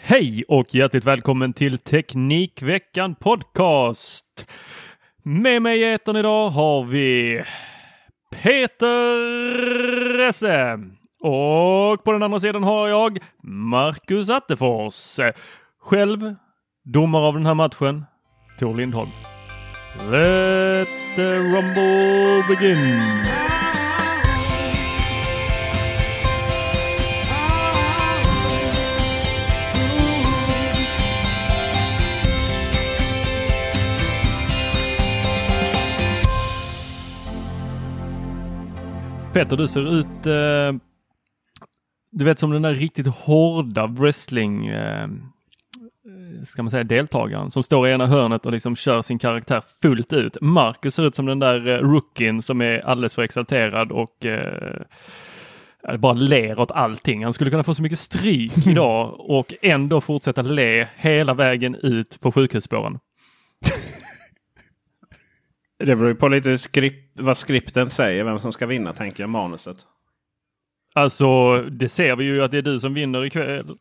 Hej och hjärtligt välkommen till Teknikveckan Podcast. Med mig i etern idag har vi Peter Esse. Och på den andra sidan har jag Marcus Attefors. Själv domare av den här matchen, Tor Lindholm. Let the rumble begin! Peter, du ser ut, eh, du vet som den där riktigt hårda wrestling, eh, ska man säga deltagaren som står i ena hörnet och liksom kör sin karaktär fullt ut. Marcus ser ut som den där eh, rookien som är alldeles för exalterad och eh, bara ler åt allting. Han skulle kunna få så mycket stryk idag och ändå fortsätta le hela vägen ut på sjukhusspåren. Det beror ju på lite skript, vad skripten säger, vem som ska vinna tänker jag, manuset. Alltså, det ser vi ju att det är du som vinner ikväll.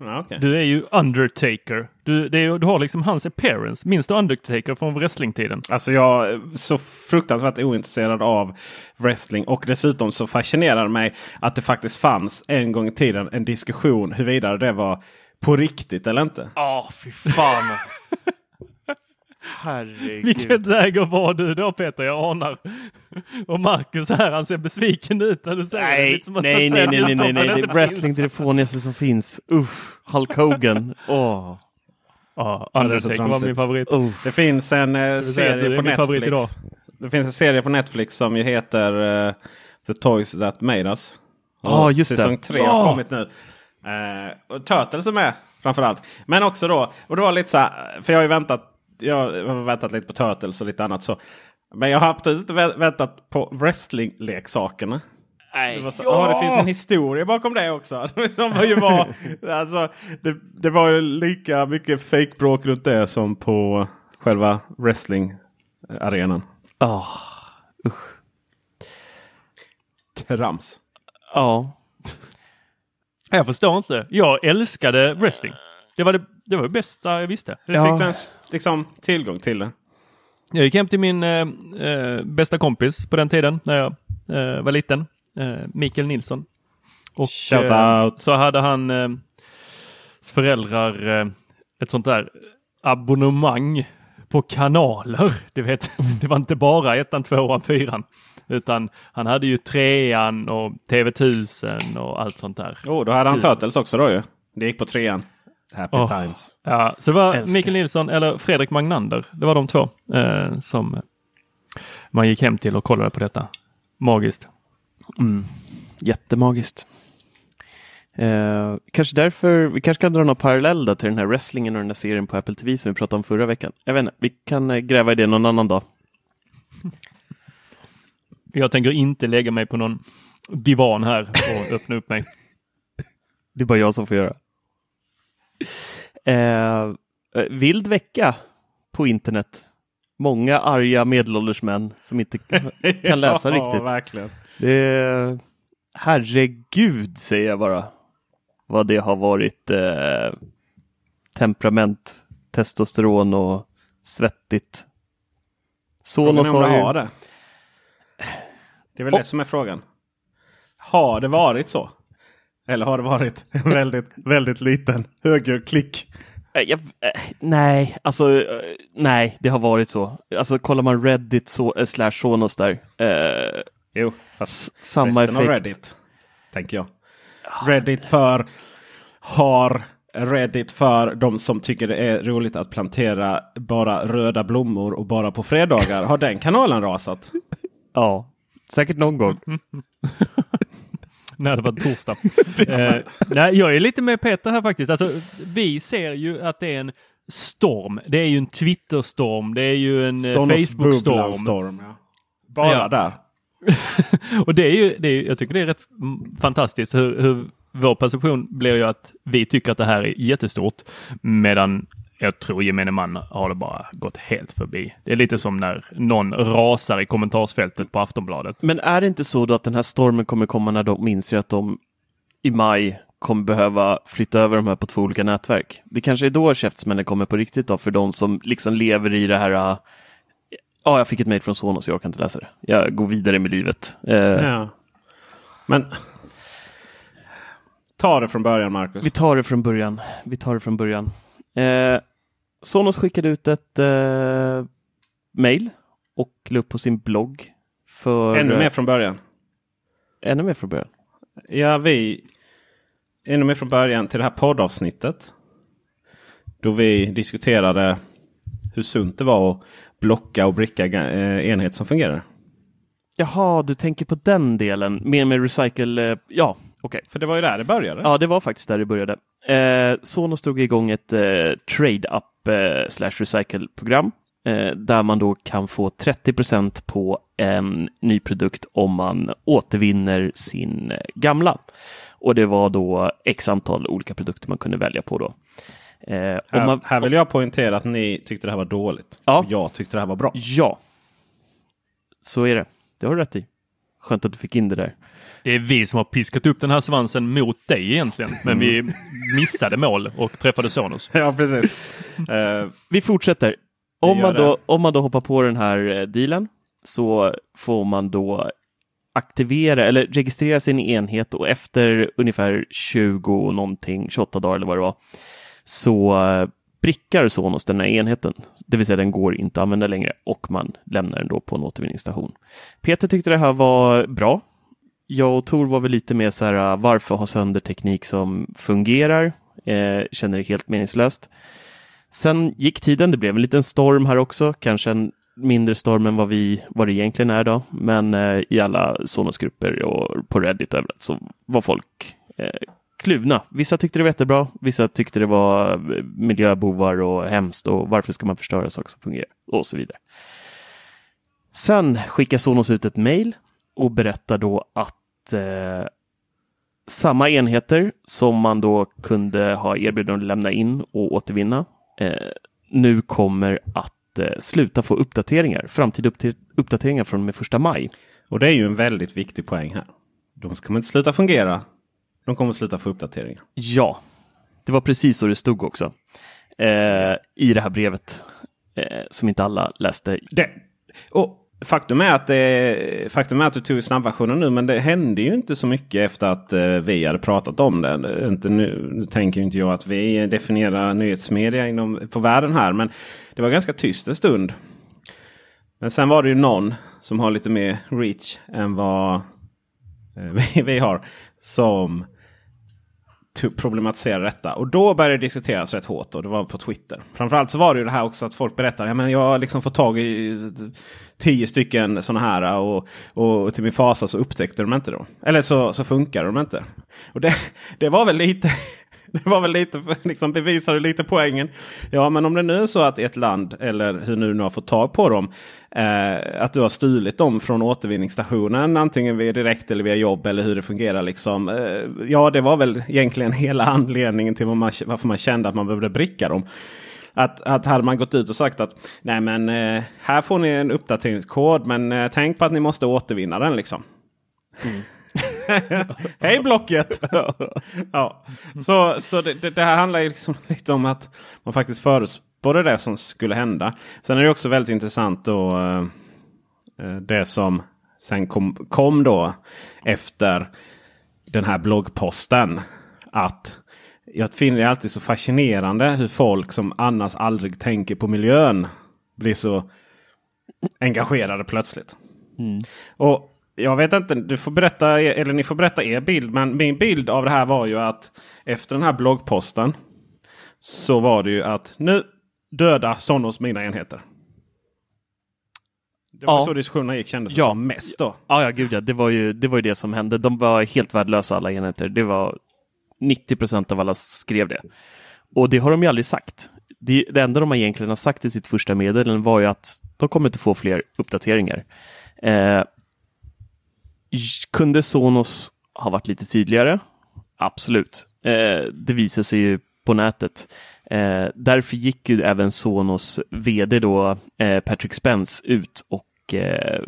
Ja, okay. Du är ju Undertaker. Du, är, du har liksom hans appearance. Minns du Undertaker från wrestlingtiden? Alltså jag är så fruktansvärt ointresserad av wrestling och dessutom så fascinerar det mig att det faktiskt fanns en gång i tiden en diskussion huruvida det var på riktigt eller inte. Ja, oh, fy fan. Herregud. Vilket läger var du då Peter? Jag anar. Och Marcus här, han ser besviken ut när du säger nej, det. Nej, nej, nej, nej, nej, nej, nej. Wrestling till det fånigaste som finns. Uff, Hulk Hogan. Åh. Oh. Ja, Undertaker var min favorit. Uh. Det finns en eh, serie på Netflix. Det finns en serie på Netflix som ju heter uh, The Toys That Made Us. Ja, oh, just säsong det. Säsong tre har kommit nu. Uh, och Turtles är med framförallt. Men också då, och det var lite så här, för jag har ju väntat jag har väntat lite på Turtles och lite annat. Så. Men jag har absolut inte väntat på wrestlingleksakerna. Nej. Det, så, ja! oh, det finns en historia bakom det också. Som ju var, alltså, det, det var ju lika mycket fake-bråk runt det som på själva wrestlingarenan. Oh, usch. Trams. Ja. Jag förstår inte. Jag älskade wrestling. Det var det, det, var det bästa jag visste. Hur ja. fick du ens liksom, tillgång till det? Jag gick hem till min eh, eh, bästa kompis på den tiden när jag eh, var liten. Eh, Mikael Nilsson. Och Shout eh, out. så hade han eh, föräldrar ett sånt där abonnemang på kanaler. Du vet, det var inte bara ettan, tvåan, fyran. Utan han hade ju trean och TV1000 och allt sånt där. Oh, då hade han Turtles också då ju. Det gick på trean. Happy oh, times. Ja, så det var Älskar. Mikael Nilsson eller Fredrik Magnander. Det var de två eh, som man gick hem till och kollade på detta. Magiskt. Mm. Jättemagiskt. Eh, kanske därför, vi kanske kan dra någon parallell till den här wrestlingen och den här serien på Apple TV som vi pratade om förra veckan. Jag vet inte, vi kan eh, gräva i det någon annan dag. Jag tänker inte lägga mig på någon divan här och öppna upp mig. Det är bara jag som får göra. Eh, vild vecka på internet. Många arga medelålders män som inte kan läsa ja, riktigt. Verkligen. Det, herregud säger jag bara. Vad det har varit eh, temperament, testosteron och svettigt. Sonos har ju... det. Det är väl och... det som är frågan. Har det varit så? Eller har det varit en väldigt, väldigt liten högljudd klick? Jag, eh, nej, alltså eh, nej, det har varit så. Alltså kollar man Reddit så, äh, slash Sonos där. Eh, jo, fast samma effekt. av Reddit. Tänker jag. Reddit för har Reddit för de som tycker det är roligt att plantera bara röda blommor och bara på fredagar. Har den kanalen rasat? ja, säkert någon gång. när det var torsdag. eh, nej, jag är lite med Peter här faktiskt. Alltså, vi ser ju att det är en storm. Det är ju en Twitter-storm. Det är ju en eh, Facebook-storm. Storm, ja. Bara Ja. där. Och det är ju, det är, jag tycker det är rätt fantastiskt hur, hur vår perception blir ju att vi tycker att det här är jättestort medan jag tror gemene man har det bara gått helt förbi. Det är lite som när någon rasar i kommentarsfältet på Aftonbladet. Men är det inte så då att den här stormen kommer komma när de inser att de i maj kommer behöva flytta över de här på två olika nätverk? Det kanske är då käftsmällen kommer på riktigt då för de som liksom lever i det här äh, Ja, jag fick ett mejl från Sonos, jag kan inte läsa det. Jag går vidare med livet. Eh, Ja. Men ta det från början Marcus. Vi tar det från början. Vi tar det från början. Eh, Sonos skickade ut ett eh, mejl och la upp på sin blogg. För, Ännu mer från början. ännu mer från början. Ja, vi... Ännu mer från början till det här poddavsnittet. Då vi diskuterade hur sunt det var att blocka och bricka eh, enhet som fungerar. Jaha, du tänker på den delen. Mer med recycle. Eh, ja, okej. För det var ju där det började. Ja, det var faktiskt där det började. Eh, Sonos drog igång ett eh, trade-up eh, slash recycle-program eh, där man då kan få 30% på en ny produkt om man återvinner sin eh, gamla. Och det var då x antal olika produkter man kunde välja på då. Eh, Här, man, här vill jag poängtera att ni tyckte det här var dåligt. Ja. Jag tyckte det här var bra. Ja, så är det. Det har du rätt i. Skönt att du fick in det där. Det är vi som har piskat upp den här svansen mot dig egentligen, men vi missade mål och träffade Sonos. ja, precis. Eh, Vi fortsätter. Om man, då, om man då hoppar på den här eh, dealen så får man då aktivera eller registrera sin enhet och efter ungefär 20 någonting, 28 dagar eller vad det var, så sprickar Sonos den här enheten. Det vill säga den går inte att använda längre och man lämnar den då på en återvinningsstation. Peter tyckte det här var bra. Jag och Tor var väl lite mer så här, ah, varför ha sönder teknik som fungerar? Eh, känner det helt meningslöst. Sen gick tiden, det blev en liten storm här också, kanske en mindre storm än vad, vi, vad det egentligen är då. Men eh, i alla Sonos-grupper och på Reddit och överallt så var folk eh, kluvna. Vissa tyckte det var jättebra, vissa tyckte det var eh, miljöbovar och hemskt och varför ska man förstöra saker som fungerar och så vidare. Sen skickar Sonos ut ett mejl och berättar då att eh, samma enheter som man då kunde ha erbjudande att lämna in och återvinna eh, nu kommer att eh, sluta få uppdateringar, framtida uppdateringar från och med första maj. och det är ju en väldigt viktig poäng här. De ska inte sluta fungera. De kommer sluta få uppdateringar. Ja, det var precis så det stod också eh, i det här brevet eh, som inte alla läste. Det, och faktum, är att det, faktum är att du tog snabbversionen nu men det hände ju inte så mycket efter att eh, vi hade pratat om det. Inte nu, nu tänker inte jag att vi definierar nyhetsmedia inom, på världen här. Men det var ganska tyst en stund. Men sen var det ju någon som har lite mer reach än vad eh, vi, vi har. Som problematisera detta. Och då började det diskuteras rätt hårt. Och det var på Twitter. Framförallt så var det ju det här också att folk berättar. Ja, men jag har liksom fått tag i eh, tio stycken sådana här. Eh, och, och till min fasa så upptäckte de inte dem. Eller så, så funkar de inte. Och det, det var väl lite... Det var väl lite, liksom bevisade lite poängen. Ja, men om det nu är så att ett land, eller hur nu, nu har fått tag på dem, eh, att du har stulit dem från återvinningsstationen, antingen via direkt eller via jobb eller hur det fungerar. Liksom. Eh, ja, det var väl egentligen hela anledningen till man, varför man kände att man behövde bricka dem. Att, att hade man gått ut och sagt att nej men eh, här får ni en uppdateringskod men eh, tänk på att ni måste återvinna den liksom. Mm. Hej Blocket! ja. Så, så det, det, här handlar ju liksom lite om att man faktiskt förutspådde det som skulle hända. Sen är det också väldigt intressant då eh, eh, det som sen kom, kom då efter den här bloggposten. Att jag finner det alltid så fascinerande hur folk som annars aldrig tänker på miljön blir så engagerade plötsligt. Och jag vet inte, du får berätta, eller ni får berätta er bild. Men min bild av det här var ju att efter den här bloggposten så var det ju att nu döda Sonos mina enheter. Det var Ja. så diskussionerna gick kändes Ja. som mest då. Ja, ja, gud ja. Det var, ju, det var ju det som hände. De var helt värdelösa alla enheter. Det var 90 procent av alla skrev det. Och det har de ju aldrig sagt. Det, det enda de egentligen har sagt i sitt första meddelande var ju att de kommer inte få fler uppdateringar. Eh, kunde Sonos ha varit lite tydligare? Absolut. Eh, det visar sig ju på nätet. Eh, därför gick ju även Sonos vd då, eh, Patrick Spence ut och eh,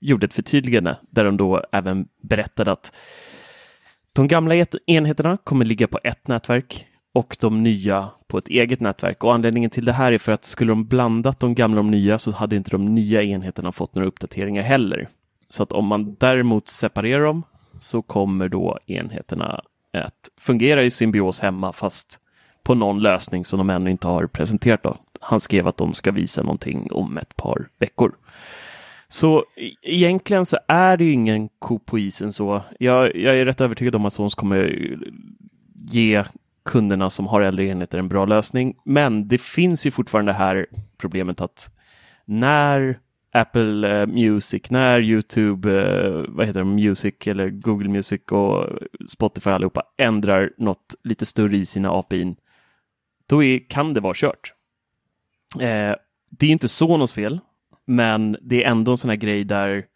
gjorde ett förtydligande där de då även berättade att de gamla enheterna kommer ligga på ett nätverk och de nya på ett eget nätverk. Och anledningen till det här är för att skulle de blandat de gamla och de nya så hade inte de nya enheterna fått några uppdateringar heller. Så att om man däremot separerar dem så kommer då enheterna att fungera i symbios hemma fast på någon lösning som de ännu inte har presenterat. Då. Han skrev att de ska visa någonting om ett par veckor. Så e-, egentligen så är det ju ingen ko på isen så. Jag, jag är rätt övertygad om att Sons kommer ge kunderna som har äldre enheter en bra lösning. Men det finns ju fortfarande det här problemet att när Apple eh, Music, när YouTube, eh, vad heter det, Music eller Google Music och Spotify allihopa ändrar något lite större i sina API, då är, kan det vara kört. Eh, det är inte Sonos fel, men det är ändå en sån här grej där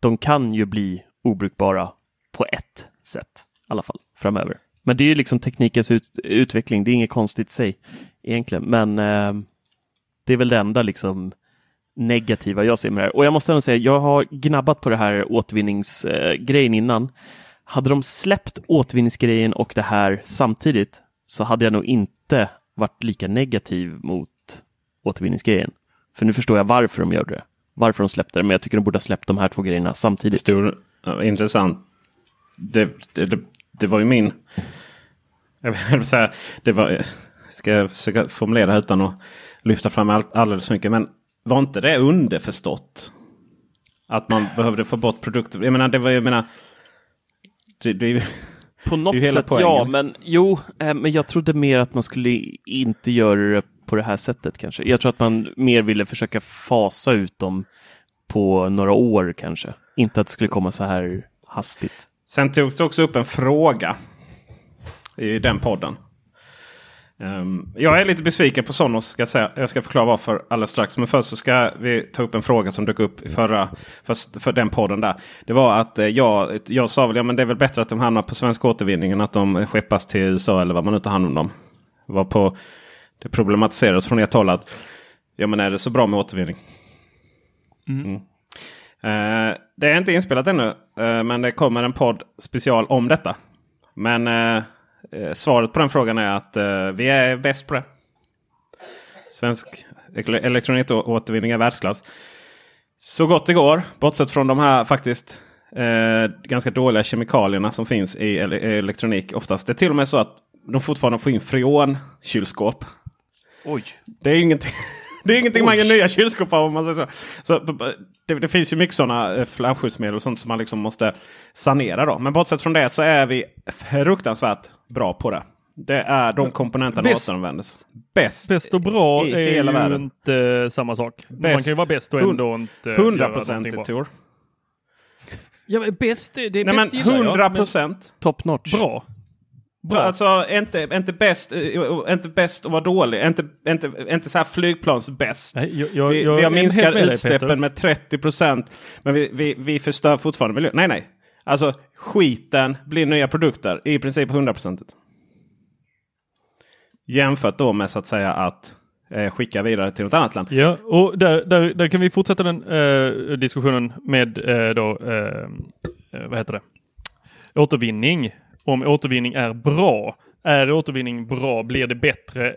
de kan ju bli obrukbara på ett sätt i alla fall framöver. Men det är ju liksom teknikens ut, utveckling. Det är inget konstigt i sig egentligen, men eh, det är väl det enda liksom negativa jag ser med det här. Och jag måste ändå säga, jag har gnabbat på det här återvinningsgrejen eh, innan. Hade de släppt återvinningsgrejen och det här samtidigt så hade jag nog inte varit lika negativ mot återvinningsgrejen. För nu förstår jag varför de gjorde det. Varför de släppte det, men jag tycker de borde ha släppt de här två grejerna samtidigt. Stor, ja, intressant. Det, det, det, det var ju min... Jag vill säga, det var, eh, ska jag försöka formulera utan att lyfta fram allt, alldeles för mycket. Men var inte det underförstått? Att man behövde få bort produkter. Jag menar, det var jag menar. Det, det På något sätt poängen, ja, liksom. men jo, eh, men jag trodde mer att man skulle inte göra det på det här sättet kanske. Jag tror att man mer ville försöka fasa ut dem på några år kanske. Inte att det skulle komma så här hastigt. Sen togs det också upp en fråga i den podden. Ehm, jag är lite besviken på Sonos. Ska jag, säga. jag ska förklara varför alldeles strax. Men först så ska vi ta upp en fråga som dök upp i förra för, för den podden där. Det var att eh, jag, jag sa väl ja, men det är väl bättre att de hamnar på svensk återvinning än att de skeppas till USA eller vad man nu tar hand om dem. Var på, det problematiserades från ert håll att ja, men är det så bra med återvinning? Mm. Eh, det är inte inspelat ännu, eh, men det kommer en podd special om detta. Men eh, svaret på den frågan är att eh, vi är bäst på det. Svensk ele- elektronikåtervinning är världsklass. Så gott det går, bortsett från de här faktiskt eh, ganska dåliga kemikalierna som finns i ele- elektronik oftast. Det är till och med så att de fortfarande får in freon-kylskåp. Oj. Det är ingenting, det är ingenting man gör nya kylskåp av om man säger så. så det, det finns ju mycket sådana flamskyddsmedel och sånt som man liksom måste sanera. Då. Men bortsett från det så är vi fruktansvärt bra på det. Det är de komponenterna Bäst- återanvändes. Bäst, Bäst och bra i är hela ju världen. inte samma sak. Man Bäst. kan ju vara bäst och ändå inte göra någonting Hundraprocentigt bra. Tor. Ja, men bäst, det, det Nej bäst men gillar jag, hundra procent. Top notch. Bra. Bra. Alltså inte, inte bäst eh, inte bäst att vara dålig. Inte, inte, inte så här flygplansbäst. Vi, vi har minskat med utsläppen Peter. med 30 procent. Men vi, vi, vi förstör fortfarande miljön. Nej, nej. Alltså skiten blir nya produkter i princip 100 procentigt. Jämfört då med så att säga att eh, skicka vidare till något annat land. Ja, och där, där, där kan vi fortsätta den eh, diskussionen med eh, då, eh, eh, vad heter det? återvinning. Om återvinning är bra. Är återvinning bra? Blir det bättre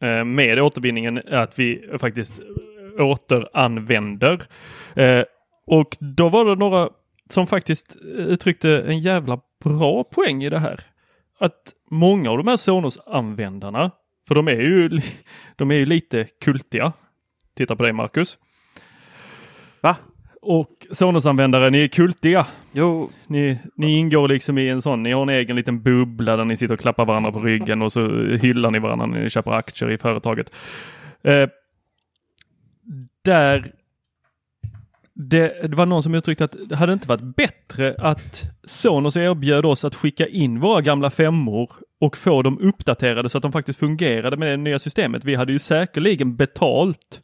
eh, med återvinningen att vi faktiskt eh, återanvänder? Eh, och då var det några som faktiskt eh, uttryckte en jävla bra poäng i det här. Att många av de här Sonos-användarna, för de är ju, de är ju lite kultiga. Titta på dig Marcus. Va? Och Sonos-användare, ni är kultiga. Jo, Ni, ni ingår liksom i en sån, ni har en egen liten bubbla där ni sitter och klappar varandra på ryggen och så hyllar ni varandra när ni köper aktier i företaget. Eh, där det, det var någon som uttryckte att det hade inte varit bättre att Sonos erbjöd oss att skicka in våra gamla femmor och få dem uppdaterade så att de faktiskt fungerade med det nya systemet. Vi hade ju säkerligen betalt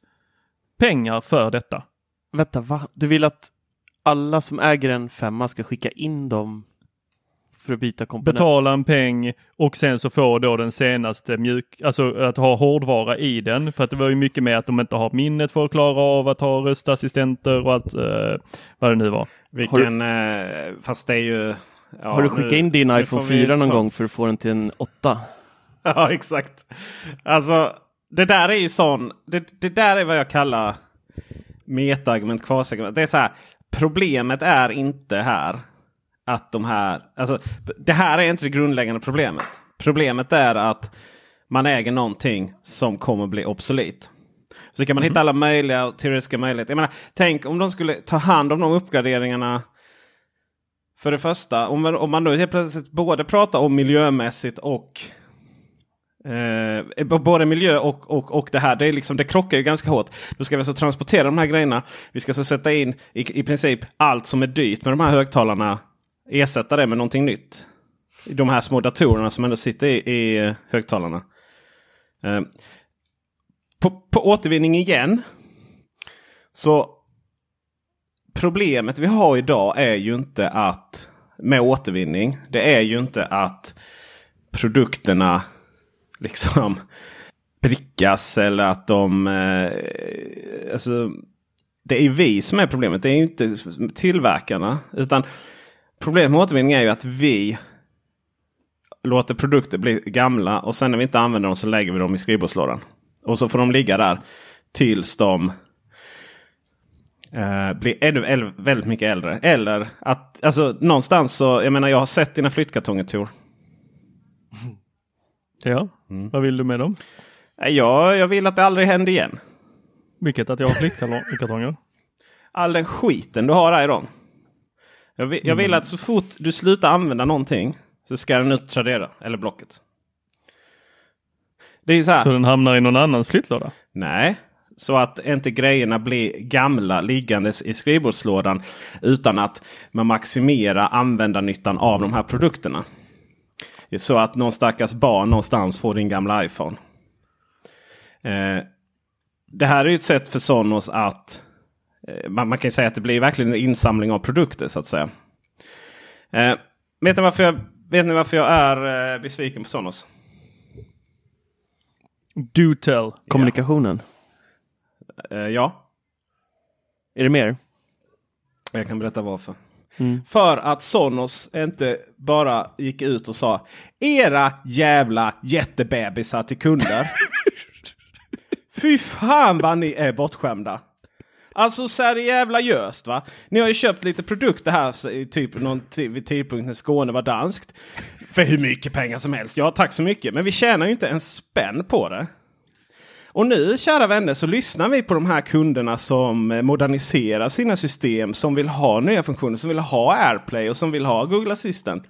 pengar för detta. Vänta, va? Du vill att alla som äger en femma ska skicka in dem för att byta komponenter? Betala en peng och sen så får då den senaste mjuk, alltså att ha hårdvara i den. För att det var ju mycket med att de inte har minnet för att klara av att ha röstassistenter och allt eh, vad det nu var. Vilken, eh, fast det är ju... Ja, har du skickat nu- in din iPhone får vi 4 någon ta- gång för att få den till en 8? Ja, exakt. Alltså, det där är ju sån... Det, det där är vad jag kallar metaargument, kvasargument. Det är så här. Problemet är inte här att de här... Alltså, det här är inte det grundläggande problemet. Problemet är att man äger någonting som kommer bli obsolet. Så kan man hitta alla möjliga teoretiska möjligheter. Jag menar, tänk om de skulle ta hand om de uppgraderingarna. För det första, om man, om man då helt plötsligt både pratar om miljömässigt och Eh, både miljö och, och, och det här. Det, är liksom, det krockar ju ganska hårt. Då ska vi alltså transportera de här grejerna. Vi ska alltså sätta in i, i princip allt som är dyrt med de här högtalarna. Ersätta det med någonting nytt. De här små datorerna som ändå sitter i, i eh, högtalarna. Eh, på, på återvinning igen. Så problemet vi har idag är ju inte att med återvinning. Det är ju inte att produkterna liksom prickas eller att de... Eh, alltså, det är vi som är problemet. Det är inte tillverkarna. Utan problemet med återvinning är ju att vi låter produkter bli gamla och sen när vi inte använder dem så lägger vi dem i skrivbordslådan. Och så får de ligga där tills de eh, blir ännu väldigt mycket äldre. Eller att alltså någonstans så, jag menar jag har sett dina flyttkartonger Tor. Ja, vad vill du med dem? Nej, Jag, vill att det aldrig händer igen. Vilket att jag har flyttkartonger. All den skiten du har där i dem. Jag vill, jag vill att så fort du slutar använda någonting så ska den ut Tradera eller Blocket. Det är så här. Så den hamnar i någon annans flyttlåda. Nej, så att inte grejerna blir gamla liggandes i skrivbordslådan utan att man maximerar användarnyttan av de här produkterna. Så att någon stackars barn någonstans får din gamla iPhone. Eh, det här är ju ett sätt för Sonos att eh, man, man kan ju säga att det blir verkligen en insamling av produkter så att säga. Eh, vet, ni varför jag, vet ni varför jag är besviken på Sonos? Do tell. Kommunikationen. Ja, Är det mer? Jag kan berätta varför. Mm. För att Sonos inte bara gick ut och sa Era jävla jättebebisar till kunder. Fy fan vad ni är bortskämda. Alltså göst va. Ni har ju köpt lite produkter här typ någon vid tidpunkt när Skåne var danskt. För hur mycket pengar som helst. Ja tack så mycket. Men vi tjänar ju inte en spänn på det. Och nu, kära vänner, så lyssnar vi på de här kunderna som eh, moderniserar sina system, som vill ha nya funktioner, som vill ha AirPlay och som vill ha Google Assistant.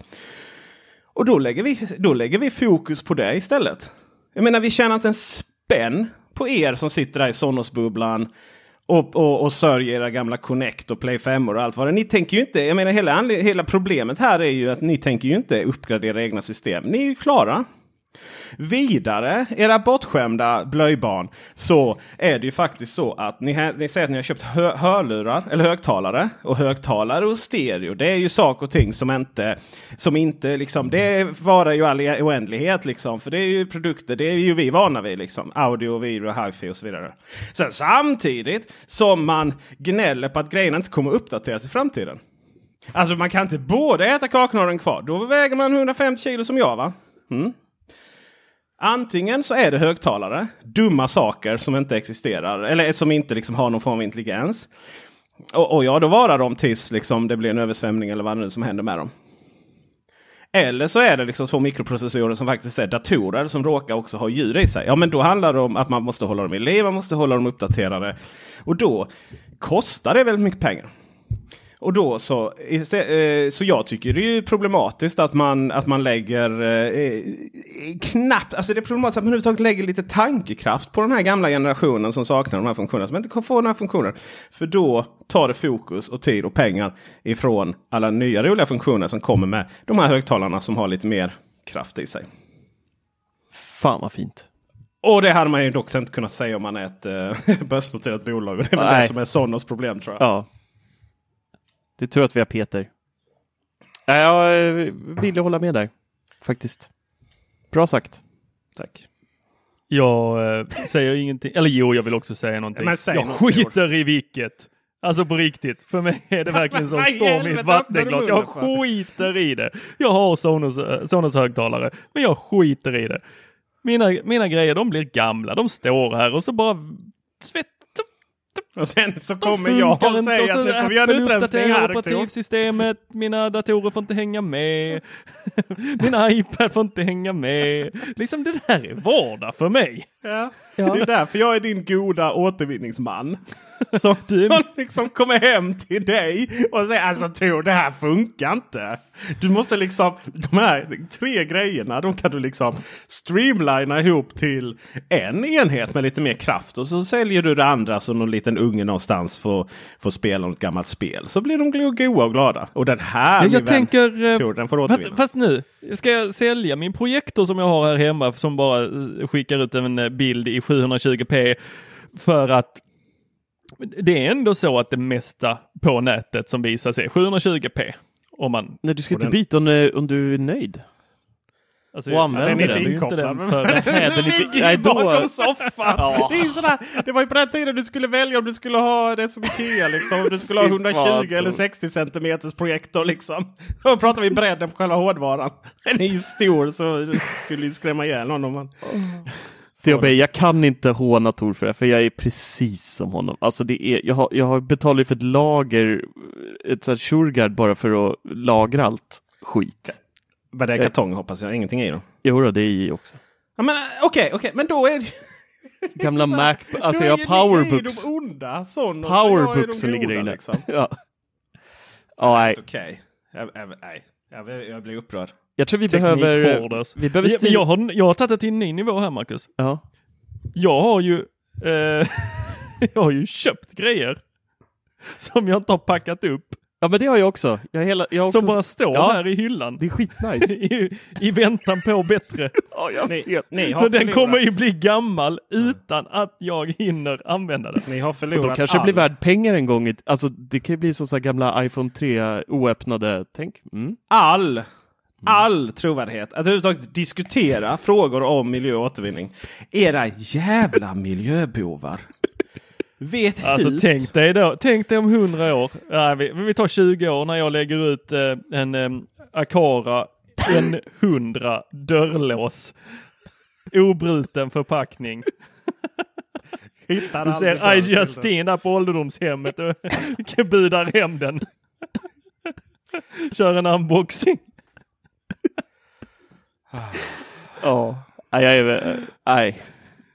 Och då lägger vi, då lägger vi fokus på det istället. Jag menar, vi tjänar inte en spänn på er som sitter där i Sonos-bubblan och, och, och sörjer era gamla Connect och Play 5 och allt vad det är. Ni tänker ju inte, jag menar hela, hela problemet här är ju att ni tänker ju inte uppgradera egna system. Ni är ju klara. Vidare, era bortskämda blöjbarn, så är det ju faktiskt så att ni, ni säger att ni har köpt hö, hörlurar eller högtalare. Och högtalare och stereo, det är ju saker och ting som inte, som inte liksom, det varar ju all e-, oändlighet liksom. För det är ju produkter, det är ju vi vana vid liksom. Audio, video, hifi och så vidare. Sen samtidigt som man gnäller på att grejerna inte kommer uppdateras i framtiden. Alltså man kan inte både äta kakan och ha den kvar. Då väger man 150 kilo som jag va? Mm. Antingen så är det högtalare, dumma saker som inte existerar eller som inte liksom har någon form av intelligens. Och, och ja, då varar de tills liksom det blir en översvämning eller vad det nu som händer med dem. Eller så är det liksom två mikroprocessorer som faktiskt är datorer som råkar också ha ljud i sig. Ja, men då handlar det om att man måste hålla dem i liv, man måste hålla dem uppdaterade. Och då kostar det väldigt mycket pengar. Och då så, eh, så jag tycker det är problematiskt att man, att man lägger eh, knappt, alltså det är problematiskt att man överhuvudtaget lägger lite tankekraft på den här gamla generationen som saknar de här funktionerna. Som inte får några funktioner. För då tar det fokus och tid och pengar ifrån alla nya roliga funktioner som kommer med de här högtalarna som har lite mer kraft i sig. Fan vad fint. Och det hade man ju dock inte kunnat säga om man är ett eh, börsnoterat bolag. Och det är väl det som är Sonos problem tror jag. Ja. Det är tur att vi har Peter. Nej, Jag vill ju hålla med där. Faktiskt. Bra sagt. Tack. Jag eh, säger ingenting. Eller jo, jag vill också säga någonting. Men säg jag något, skiter i vilket. Alltså på riktigt. För mig är det verkligen som storm i ett vattenglas. Jag skiter i det. Jag har Sonos, eh, Sonos högtalare, men jag skiter i det. Mina, mina grejer, de blir gamla. De står här och så bara svett, Och sen så kommer jag och säger så att nu får vi göra en utrensning här. Operativsystemet. Mina datorer får inte hänga med. Min iPad får inte hänga med. Liksom det där är vardag för mig. Ja. Det är därför jag är din goda återvinningsman. Som Du som liksom kommer hem till dig och säger alltså Tor det här funkar inte. Du måste liksom, de här tre grejerna de kan du liksom streamlina ihop till en enhet med lite mer kraft. Och så säljer du det andra så någon liten unge någonstans får, får spela något gammalt spel. Så blir de goa och glada. Och den här Ja, min jag vän, tänker... eh, Tor, den får du Fast, återvinna. fast nu, ska jag sälja min projektor som jag har här hemma som bara eh, skickar ut en eh, bild i 720p för att det är ändå så att det mesta på nätet som visas är 720p. Om man, Nej, du ska inte den- byta om, om du är nöjd. alltså, Och jag använder den ju inte den inkopplad. för, den ligger nej, då- bakom soffan. Ja. Det, är sådär, det var ju på den tiden du skulle välja om du skulle ha det som Ikea. Liksom, om du skulle ha Fy 120 fan, eller Tor. 60 centimeters projektor. Liksom. Då pratar vi bredden på själva hårdvaran. Den är ju stor så det skulle ju skrämma ihjäl någon om man... Det jag, jag kan inte håna Tor för det, för jag är precis som honom. Alltså det är, jag, har, jag har betalat för ett lager, ett sånt Shurgard bara för att lagra allt skit. Vad det är kartong hoppas jag, ingenting i dem. Jo, det är i också. Ja, men eh, Okej, okej, men då är det Gamla Mac, alltså jag är har är powerbooks. de onda sådana. och jag är Powerbooks de som ligger där inne. Liksom. Ja. Ja, nej. Okej. Jag, jag. Jag, blir- jag blir upprörd. Jag tror vi behöver... Vi behöver jag, styra... jag, har, jag har tagit det till en ny nivå här Marcus. Ja. Jag har ju, eh, jag har ju köpt grejer som jag inte har packat upp. ja, men det har jag också. Jag hela, jag har också... Som bara står Ja. här i hyllan. Det är skitnice. I, I väntan på bättre. ja, jag Ni, vet. ni har Så den kommer ju bli gammal utan att jag hinner använda den. Ni har Och förlorat de kanske all- blir värd pengar en gång. i- Alltså det kan ju bli som så här gamla iPhone 3 oöppnade. Tänk. Mm. all, all trovärdighet att överhuvudtaget diskutera frågor om miljö och återvinning. Era jävla miljöbovar. Vet Alltså hut. tänk dig då, tänk dig om 100 år, nej, vi, vi tar 20 år när jag lägger ut eh, en eh, Akara N100 dörrlås. Obruten förpackning. Hittar Du ser bilden. Justine där på ålderdomshemmet och budar hem den. Kör en unboxing. Ja. Nej, jag är, nej.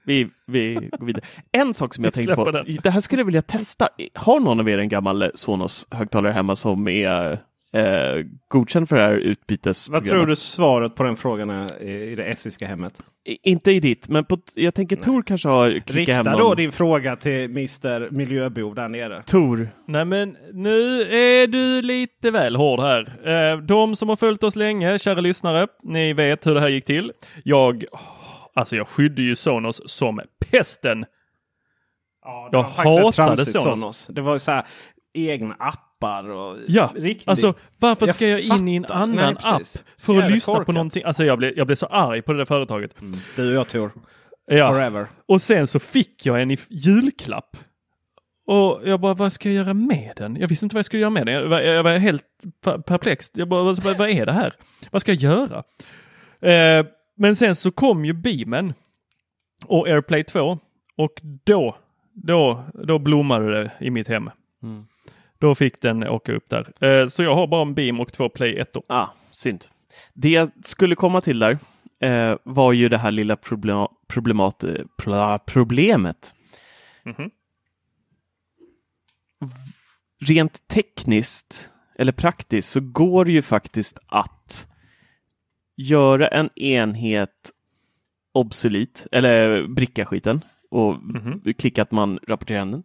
Vi, vi går vidare. En sak som jag tänkte på. den. Det här skulle jag vilja testa. Har någon av er en gammal Sonos högtalare hemma som är eh, godkänd för det här utbytesprogrammet? Vad tror du svaret på den frågan är i det essiska hemmet? I- Inte i ditt, men på, jag tänker Tor kanske har klickat hem Rikta då din fråga till Mr Miljöbov där nere. Tor. Nej men nu är du lite väl hård här. Eh, De som har följt oss länge, kära lyssnare, ni vet hur det här gick till. Jag, alltså jag skydde ju Sonos som pesten. Ja, Jag hatade tramsigt Sonos. Det var ju så här egna appar och Ja, riktigt. alltså varför Jag ska jag in i en annan Nej, app för att lyssna på korkat. någonting? Alltså jag blev, jag blev så arg på det där företaget. Du och jag Tor. Ja. Forever. Och sen så fick jag en i julklapp. Och jag bara, vad ska jag göra med den? Jag visste inte vad jag skulle göra med den. Jag var, jag var helt per- perplex. Jag bara, vad, vad är det här? Vad ska jag göra? Eh, men sen så kom ju Beamen och AirPlay 2 och då, då, då blommade det i mitt hem. Mm. Då fick den åka upp där. Eh, så jag har bara en Beam och två Play 1 Ah, synd. Det jag skulle komma till där eh, var ju det här lilla problem, problemat, eh, problemet. Mhm. rent tekniskt eller praktiskt så går det ju faktiskt att göra en enhet obsolit, eller bricka skiten och Mhm. klicka att man rapporterar hem den.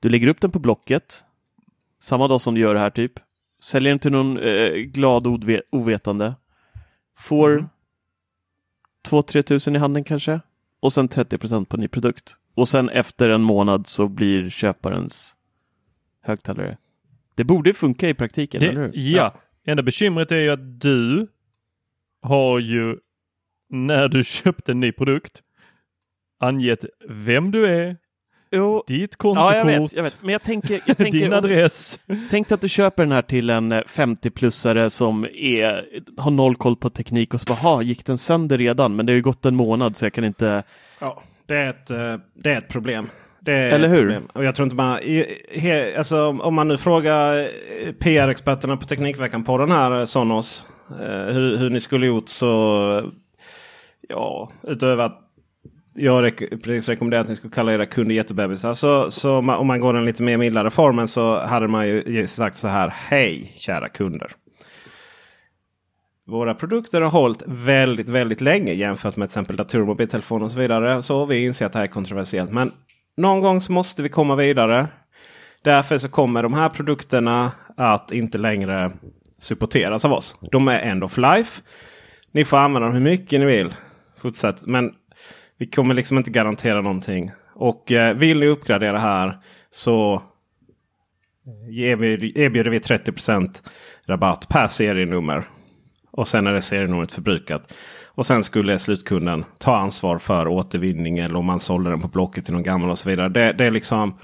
Du lägger upp den på Blocket samma dag som du gör det här typ. Säljer den till någon eh, glad ovetande. Får Mhm. 2-3 tusen i handen kanske. Och sen 30 procent på ny produkt. Och sen efter en månad så blir köparens högtalare. Det borde funka i praktiken, eller Det, hur? ja. enda bekymret är ju att du har ju när du köpte en ny produkt angett vem du är, Jo, ditt ja, jag kontokort, vet, jag vet. Men jag tänker, jag tänker din adress. Tänk att du köper den här till en eh, 50-plussare som är, har noll koll på teknik och så bara, "Ha, gick den sönder redan? Men det har ju gått en månad så jag kan inte... Ja, det är ett, eh, det är ett problem. Det är Eller hur? Och jag tror inte man... he, alltså, om- man nu frågar eh, PR-experterna på Teknikveckan på den här eh, Sonos. Eh, hur, hur ni skulle gjort så... Ja, utöver att jag rek- precis rekommenderar att ni skulle kalla era kunder jättebebisar. Så, så om man går den lite mer mildare formen så hade man ju sagt så här. Hej kära kunder. Våra produkter har hållit väldigt, väldigt länge jämfört med till exempel datorer, mobiltelefoner och så vidare. Så vi inser att det här är kontroversiellt. Men någon gång så måste vi komma vidare. Därför så kommer de här produkterna att inte längre supporteras av oss. De är end of life. Ni får använda dem hur mycket ni vill. Fortsätt. Men vi kommer liksom inte garantera någonting. Och eh, vill ni uppgradera här så erbjuder, erbjuder vi 30% rabatt per serienummer. Och sen är det serienumret förbrukat. Och sen skulle slutkunden ta ansvar för återvinning eller om man sålde den på Blocket till någon gammal och så vidare. Det, det är liksom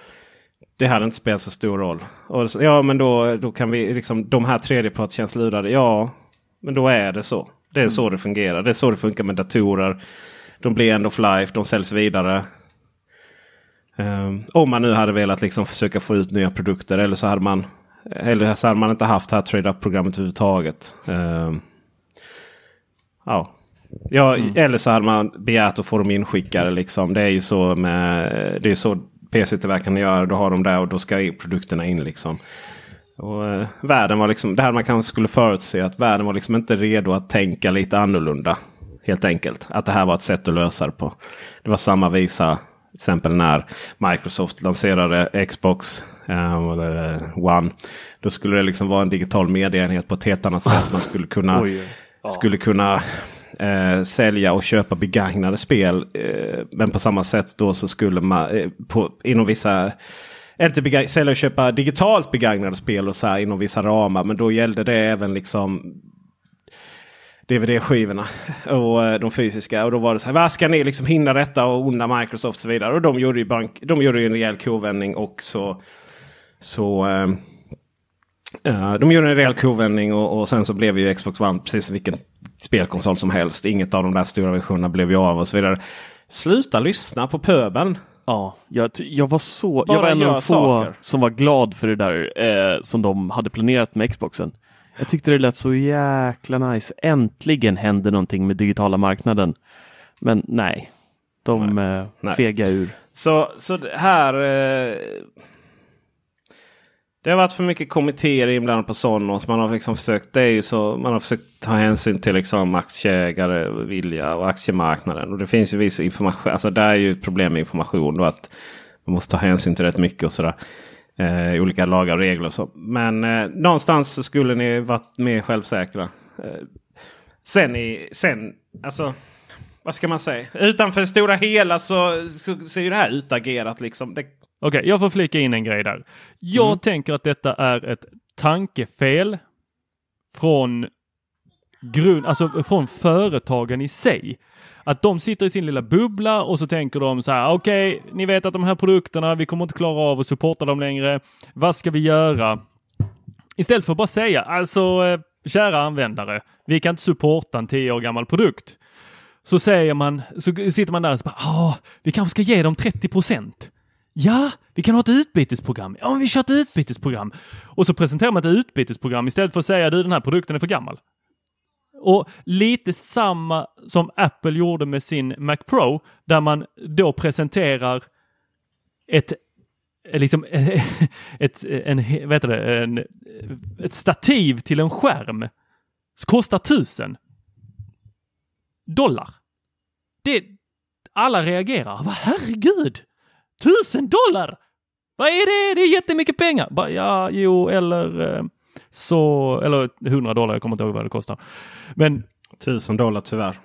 det hade inte spelat så stor roll. Och, ja men då, då kan vi liksom de här tredjepart känns lurade. Ja men då är det så. Det är så det fungerar. Det är så det funkar med datorer. De blir end of life. De säljs vidare. Ehm, om man nu hade velat liksom försöka få ut nya produkter. Eller så hade man, eller så hade man inte haft det här trade-up-programmet överhuvudtaget. Ehm, ja. Ja, Eller så hade man begärt att få dem inskickade. Liksom. Det är ju så med det är så PC-tillverkarna gör. Då har de det och då ska produkterna in. Liksom. Och, eh, världen var liksom, det här man kanske skulle förutse att världen var liksom inte redo att tänka lite annorlunda. Helt enkelt. Att det här var ett sätt att lösa det på. Det var samma visa till exempel när Microsoft lanserade Xbox eh, eller One. Då skulle det liksom vara en digital medieenhet på ett helt annat sätt. Man skulle kunna, Oj, oj. skulle kunna eh, sälja och köpa begagnade spel. Eh, men på samma sätt då så skulle man eh, på, inom vissa inte begag- sälja och köpa digitalt begagnade spel och så här inom vissa ramar. Men då gällde det även liksom DVD-skivorna och eh, de fysiska. Och då var det så här, vad ska ni liksom hinna detta och onda Microsoft och så vidare. Och de gjorde ju, bank, de gjorde ju en rejäl kovändning och så... så eh, de gjorde en rejäl kovändning och, och sen så blev ju Xbox One precis vilken spelkonsol som helst. Inget av de där stora versionerna blev ju av och så vidare. Sluta lyssna på pöbeln. Ja, jag, jag var så, Bara jag var en av de få saker. som var glad för det där eh, som de hade planerat med Xboxen. Jag tyckte det lät så jäkla nice. Äntligen hände någonting med digitala marknaden. Men nej, de eh, Nej. fega ur. Så, så här... Eh, det har varit för mycket kommittéer inblandade på Sonos. Man har liksom försökt, det är ju så, man har försökt ta hänsyn till liksom aktieägare vilja och aktiemarknaden. Och det finns ju viss information. Alltså det är ju ett problem med information. Då att man måste ta hänsyn till rätt mycket och sådär. Eh, olika lagar och regler och så. Men eh, någonstans så skulle ni varit mer självsäkra. Eh, sen, i, sen, alltså vad ska man säga? Utanför det stora hela så, är ju det här utagerat. Liksom. Det, Okej, jag får flika in en grej där. Jag Mm. tänker att detta är ett tankefel från grund, alltså från företagen i sig. Att de sitter i sin lilla bubbla och så tänker de så här, okej, ni vet att de här produkterna, vi kommer inte klara av att supporta dem längre. Vad ska vi göra? Istället för att bara säga, alltså eh, kära användare, vi kan inte supporta en tio år gammal produkt. Så säger man, så sitter man där och så bara, ah, vi kanske ska ge dem 30 procent. Ja, vi kan ha ett utbytesprogram. Ja, men vi kör ett utbytesprogram. Och så presenterar man ett utbytesprogram istället för att säga du den här produkten är för gammal. Och lite samma som Apple gjorde med sin Mac Pro där man då presenterar ett liksom ett, en, vet det, en, ett stativ till en skärm kostar tusen dollar. Det, alla reagerar. Vad herregud! Tusen dollar! Vad är det? Det är jättemycket pengar. Bara, ja, jo, eller eh, så, eller 100 dollar. Jag kommer inte ihåg vad det kostar. Men. Tusen dollar tyvärr.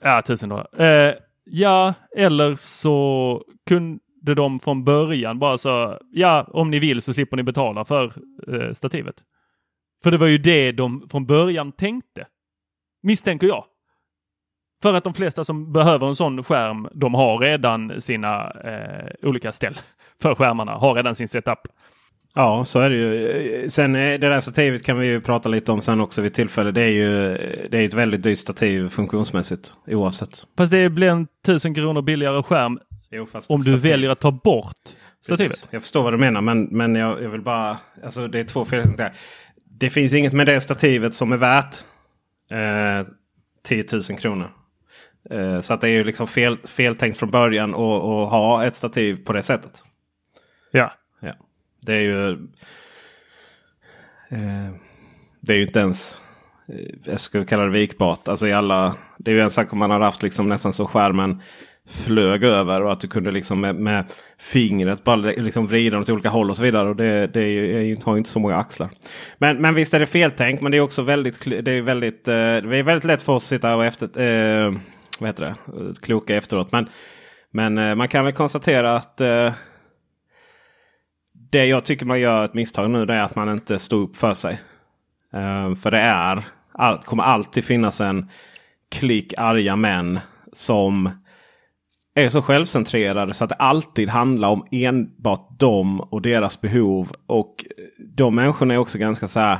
Ja, tusen dollar. Eh, ja, eller så kunde de från början bara så, ja, om ni vill så slipper ni betala för eh, stativet. För det var ju det de från början tänkte. Misstänker jag. För att de flesta som behöver en sån skärm, de har redan sina eh, olika ställ för skärmarna, har redan sin setup. Ja, så är det ju. Sen det där stativet kan vi ju prata lite om sen också vid tillfälle. Det är ju det är ett väldigt dyrt stativ funktionsmässigt oavsett. Fast det blir en tusen kronor billigare skärm jo, om du väljer att ta bort stativet. Precis. Jag förstår vad du menar men, men jag, jag vill bara, alltså det är två fel. Det finns inget med det stativet som är värt eh, 10 000 kronor. Eh, så att det är ju liksom fel, feltänkt från början att ha ett stativ på det sättet. Ja. Det är ju... Eh, det är ju inte ens... Eh, jag skulle kalla det vikbart. Alltså i alla, det är ju en sak om man har haft liksom nästan så skärmen flög över och att du kunde liksom med, med fingret bara liksom vrida åt olika håll och så vidare. Och det, det är, ju, har ju inte så många axlar. Men, men visst är det feltänkt. Men det är också väldigt, det är väldigt, eh, det är väldigt lätt för oss att sitta och efter, eh, vad heter det, kloka efteråt. Men, men eh, man kan väl konstatera att eh, det jag tycker man gör ett misstag nu det är att man inte står upp för sig. Uh, för det är, all, kommer alltid finnas en klick arga män som är så självcentrerade så att det alltid handlar om enbart dem och deras behov. Och de människorna är också ganska så här.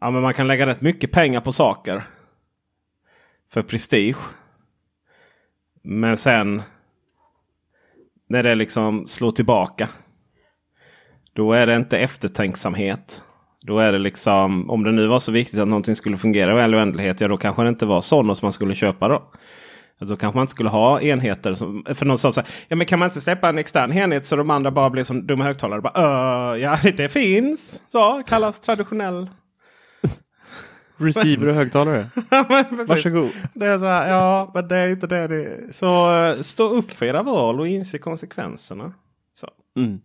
Ja, men man kan lägga rätt mycket pengar på saker. För prestige. Men sen när det liksom slår tillbaka. Då är det inte eftertänksamhet. Då är det liksom, om det nu var så viktigt att någonting skulle fungera i all oändlighet, ja då kanske det inte var sådana som man skulle köpa då. Då kanske man inte skulle ha enheter. Som, för någon sa så här, ja men kan man inte släppa en extern enhet så de andra bara blir som dumma högtalare? Bara, ja det finns. Så kallas traditionell Receiver och högtalare. Varsågod. Det är så här, ja, men det är inte det. det är. Så uh, stå upp för era val och inse konsekvenserna. Så. Mm.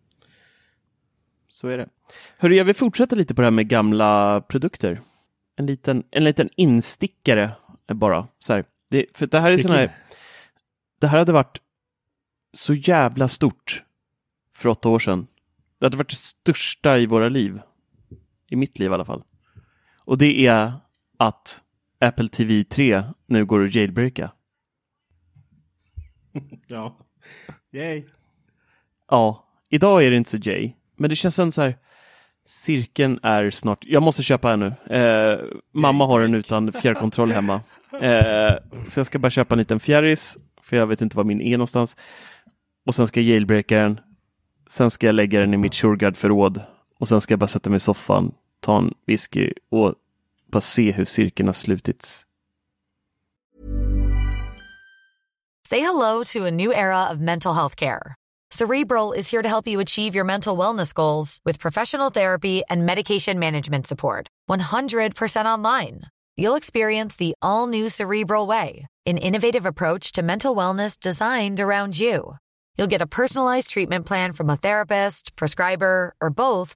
Så är det. Hörru, jag vill fortsätta lite på det här med gamla produkter. En liten, en liten instickare bara. Så här. Det, för det här är sån här, Det här hade varit så jävla stort för åtta år sedan. Det hade varit det största i våra liv. I mitt liv i alla fall. Och det är att Apple TV 3 nu går att jailbreaka. ja. Yay. Ja, idag är det inte så jay. Men det känns ändå så här. Cirkeln är snart. Jag måste köpa en nu. Eh, mamma har den utan fjärrkontroll hemma. Eh, så jag ska bara köpa en liten fjärris. För jag vet inte var min är någonstans. Och sen ska jag jailbreaka den. Sen ska jag lägga den i mitt Shurgard-förråd. Och sen ska jag bara sätta mig i soffan, ta en whisky och bara se hur cirkeln har slutits. Say hello to a new era of mental health care. Cerebral is here to help you achieve your mental wellness goals with professional therapy and medication management support. 100% online. You'll experience the all new Cerebral Way, an innovative approach to mental wellness designed around you. You'll get a personalized treatment plan from a therapist, prescriber, or both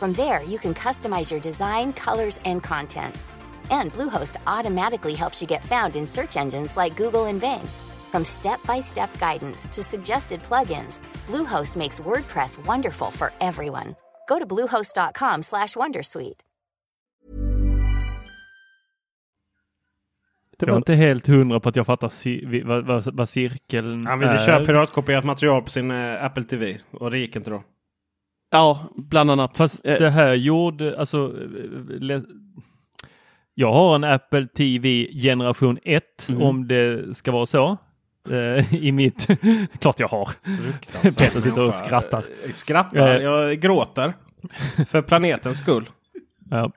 From there, you can customize your design, colors, and content. And Bluehost automatically helps you get found in search engines like Google and Bing. From step-by-step guidance to suggested plugins, Bluehost makes WordPress wonderful for everyone. Go to bluehost.com/wondersuite. Det Jag är var, inte helt hundra på att jag fattar ci- vad, vad, vad cirkeln Han ville är. köra piratkopierat material på sin eh, Apple TV och det gick inte då. Ja, bland annat. Fast Eh, det här gjorde, alltså... eh, le- Jag har en Apple TV generation 1 Mhm. om det ska vara så. Eh, I mitt... Klart jag har. Peter sitter och skrattar. Skrattar? Jag gråter. För planetens skull. Ja.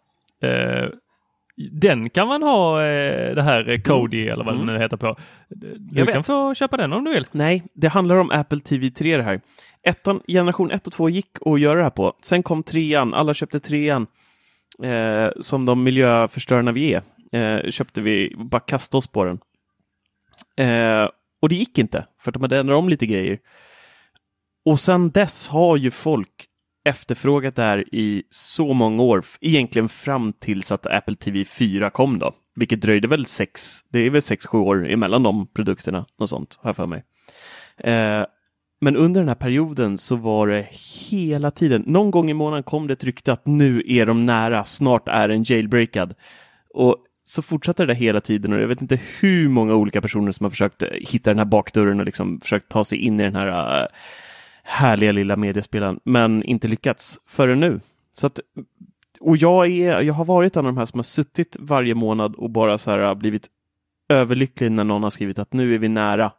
Den kan man ha eh, det här eh, Kodi eller vad Mm. det nu heter på. Du Jag kan vet. få köpa den om du vill. Nej, det handlar om Apple TV 3 det här. Ettan, generation 1 och 2 gick att göra det här på. Sen kom trean, alla köpte trean. Eh, som de miljöförstörarna vi är. Eh, köpte vi, bara kastade oss på den. Eh, och det gick inte, för att de hade ändrat om lite grejer. Och sen dess har ju folk efterfrågat det här i så många år, egentligen fram tills att Apple TV 4 kom då. Vilket dröjde väl sex, det är väl sex, sju år emellan de produkterna, något sånt, har jag för mig. Eh, men under den här perioden så var det hela tiden, någon gång i månaden kom det ett rykte att nu är de nära, snart är den jailbreakad. Och så fortsatte det hela tiden och jag vet inte hur många olika personer som har försökt hitta den här bakdörren och liksom försökt ta sig in i den här eh, härliga lilla mediespelaren, men inte lyckats förrän nu. Så att, och jag, är, jag har varit en av de här som har suttit varje månad och bara så här har blivit överlycklig när någon har skrivit att nu är vi nära.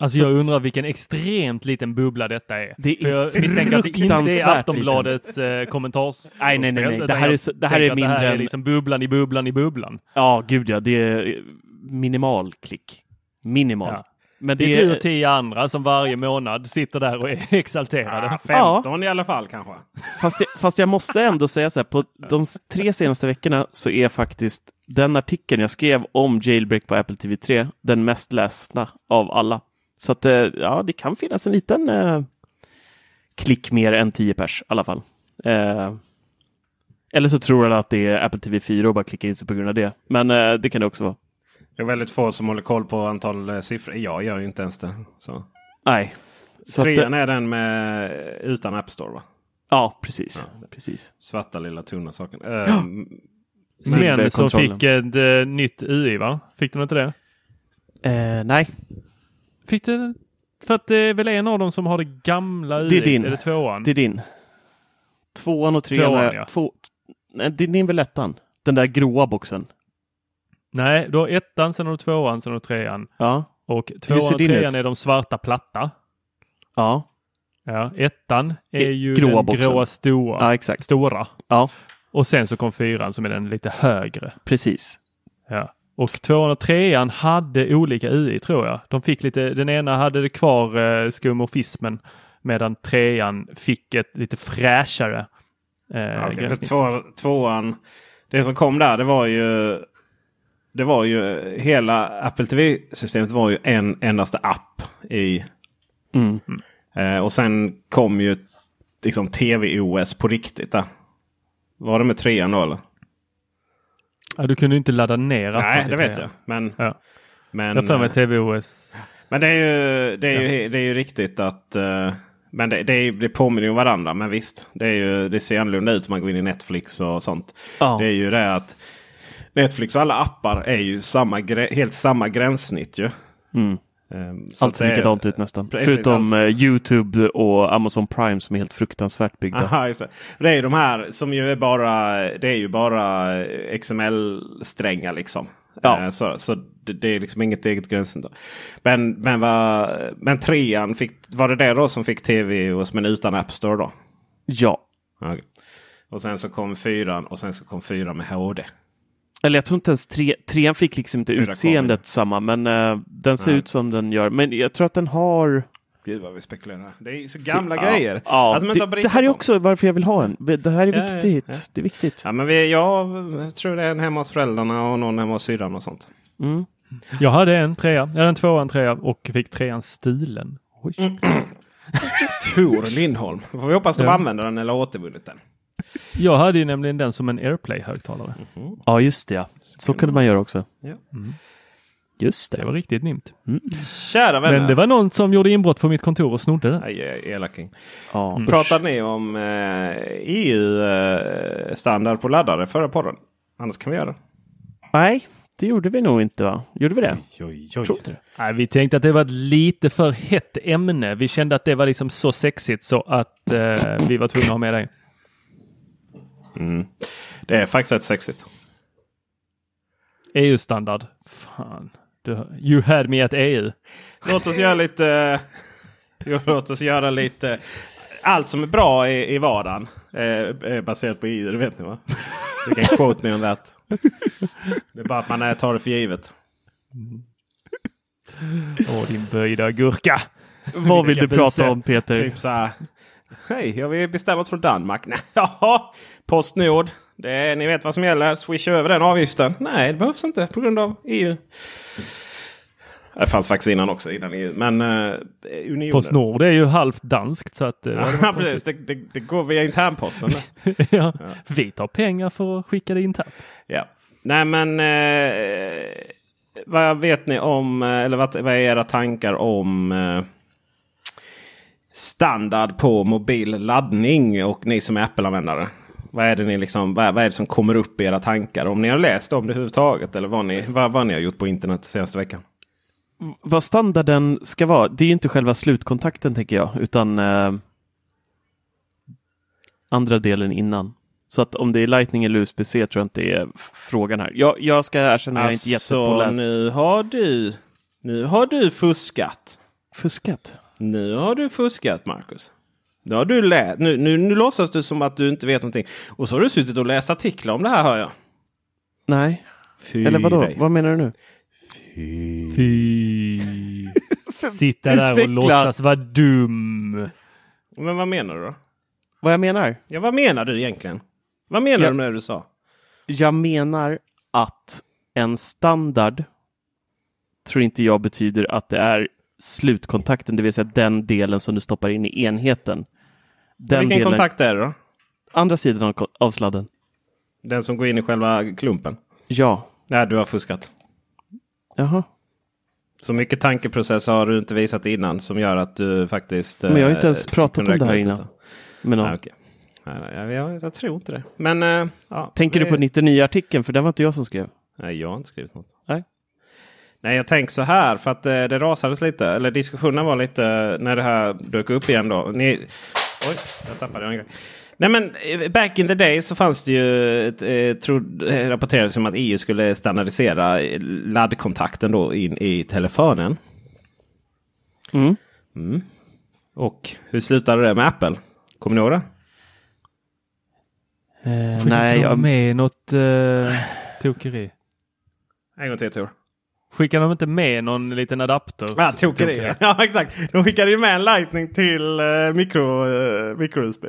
Alltså Så- jag undrar vilken extremt liten bubbla detta är. Det För jag är misstänker att det inte är Aftonbladets eh, kommentars... Nej, nej, nej, nej. Det här är så- det här är mindre Det här är liksom bubblan i bubblan i bubblan. Ja, gud ja, det är minimal klick. Minimal. Ja. Men Det det är du och tio andra som varje månad sitter där och är exalterade. Ja, 15 i alla fall kanske. Fast, jag, fast jag måste ändå säga så här, på de tre senaste veckorna så är faktiskt den artikeln jag skrev om jailbreak på Apple TV 3 den mest lästa av alla. Så att, eh, ja, det kan finnas en liten eh, klick mer än 10 pers i alla fall. Eh, eller så tror alla att det är Apple TV 4 och bara klickar in sig på grund av det. Men eh, det kan det också vara. Det är väldigt få som håller koll på antal eh, siffror. Jag gör ju inte ens det. Så. Nej. Så att, eh, Trean är den med utan App Store va? ja, precis. precis. Svarta lilla tunna saken. Eh, Men som fick ett eh, nytt UI va? Fick de inte det? Eh, nej, Fick det? För att det är väl en av dem som har det gamla UI? Det är din. Är det tvåan? det är din. Tvåan och trean Tvåan, är... ja. Två, nej, det är din väl ettan? Den där gråa boxen. Nej, du har ettan, sen har du tvåan, sen har du trean. Ja. Och tvåan och trean ut? är de svarta platta. Ja, Ja, ettan är ju gråa den boxen. gråa stora. ja exakt. stora. Ja, Och sen så kom fyran som är den lite högre. precis. Ja. Och tvåan och trean hade olika UI tror jag. De fick lite, den ena hade det kvar eh, skumorfismen medan trean fick ett lite fräschare eh, Ja, gränssnitt. två, tvåan, det som kom där det var ju det var ju hela Apple TV-systemet var ju en endaste app i. Mm. Eh, och sen kom ju liksom TV-OS på riktigt. Där. Var det med trean då eller? Ja, du kunde ju inte ladda ner appen Nej, det vet jag. Men, Ja. men, Jag för mig eh, TVOS. men det är ju, det är ju, det är ju riktigt att eh, men det, det, är, det påminner ju om varandra. Men visst, det, är ju, det ser annorlunda ut om man går in i Netflix och sånt. Ja. Det är ju det att Netflix och alla appar är ju samma, helt samma gränssnitt ju. Mm. Ehm, så Allt ser likadant ut nästan. Förutom allt. eh, Youtube och Amazon Prime som är helt fruktansvärt byggda. Aha, just det. det är ju de här som ju är bara, det är ju bara XML-strängar liksom. Ja. Eh, Så, så det, det är liksom inget eget gränssnitt. Men, men, vad, men trean, fick, var det det då som fick tv och men utan App Store då? Ja. Okej. Och sen så kom fyran och sen så kom fyran med HD. Eller jag tror inte ens tre, trean fick liksom inte utseendet samma, men eh, den ser Nej. ut som den gör. Men jag tror att den har... Gud vad vi spekulerar. Det är så gamla Ja, grejer. Ja, Att de inte det, det här är också varför jag vill ha en. Det här är Ja, viktigt. ja. Det är viktigt. Ja, men vi, jag tror det är en hemma hos föräldrarna och någon hemma hos syrran och sånt. Mm. Jag hade en trea, eller en tvåa, en trea och fick trean stulen. Oj. Tor Lindholm. Får vi hoppas de Ja. använder den eller återvunnit den. Jag hade ju nämligen den som en AirPlay-högtalare. Ja, just det. Ja. Så kunde man göra också. Ja. Just Det det. var riktigt nimt. Kära vänner. Men det var någon som gjorde inbrott på mitt kontor och snodde den. Aj, elaking. Ja. Mm. Pratade ni om eh, EU-standard på laddare förra podden? Annars kan vi göra det. Nej, det gjorde vi nog inte va? Gjorde vi det? Oj, Tror inte det. Nej, vi tänkte att det var ett lite för hett ämne. Vi kände att det var liksom så sexigt så att eh, vi var tvungna att ha med dig. Mm. Det är faktiskt rätt sexigt. EU-standard. Fan. Du, you had me at EU. Låt oss göra lite... Låt oss göra lite... Allt som är bra i, i vardagen eh, är baserat på EU. Det vet ni va? You can quote me on that. Det är bara att man är- tar det för givet. Åh, din böjda gurka. Vad vill du prata om Peter? Typ så här. Hej, jag vill beställa oss från Danmark. Nej, Jaha, Postnord. Det är, ni vet vad som gäller. Swisha över den avgiften. Nej, det behövs inte på grund av EU. Det fanns faktiskt innan också, innan EU. Men uh, unionen. Postnord är ju halvt danskt så att... eh, Ja, precis. Det, det, det går via internposten. ja. Vi tar pengar för att skicka det internt. ja. Nej, men eh, vad vet ni om, eh, eller vad, vad är era tankar om eh, standard på mobil laddning och ni som är Apple-användare? Vad är, det ni liksom, vad, vad är det som kommer upp i era tankar? Om ni har läst om det överhuvudtaget eller vad ni, vad, vad ni har gjort på internet senaste veckan? Vad standarden ska vara, det är inte själva slutkontakten tänker jag, utan eh, andra delen innan. Så att om det är Lightning eller USB-C tror jag inte är frågan här. Jag, jag ska erkänna, jag är inte jättepåläst. Alltså, nu har du, nu har du fuskat. Fuskat? Nu har du fuskat Marcus. Nu, har du lä- nu, nu, nu låtsas du som att du inte vet någonting. Och så har du suttit och läst artiklar om det här hör jag. Nej. Fy Eller vadå? dig. Vad menar du nu? Fy. Sitta där och låtsas vara dum. Men vad menar du då? Vad jag menar? Ja, vad menar du egentligen? Vad menar Ja. du med det du sa? Jag menar att en standard tror inte jag betyder att det är slutkontakten, det vill säga den delen som du stoppar in i enheten. Den Vilken delen, kontakt är det då? andra sidan av, sladden. Den som går in i själva klumpen? Ja. Nej, du har fuskat. Jaha. Så mycket tankeprocess har du inte visat innan som gör att du faktiskt... Men jag har inte ens eh, pratat kunde om det här innan. Men Nej, nej, jag, jag, jag tror inte det. Men... eh, ja, Tänker det- du på 99-artikeln? För den var inte jag som skrev. Nej, jag har inte skrivit något. Nej. Nej, jag tänker så här för att eh, det rasades lite. Eller diskussionen var lite eh, när det här dök upp igen då. Ni... Oj, jag tappade en grej. Nej men eh, back in the day så fanns det ju ett, eh, trod, eh, rapporterades som att EU skulle standardisera eh, laddkontakten då in i telefonen. Mm. Och hur slutade det med Apple? Kommer ni ihåg det? Eh, nej, jag, med något uh, tokeri? En gång till Tor. Skickar de inte med någon liten adapter? Ja, tokeri. Ja, exakt. De skickade ju med en lightning till uh, mikro, uh, micro-USB.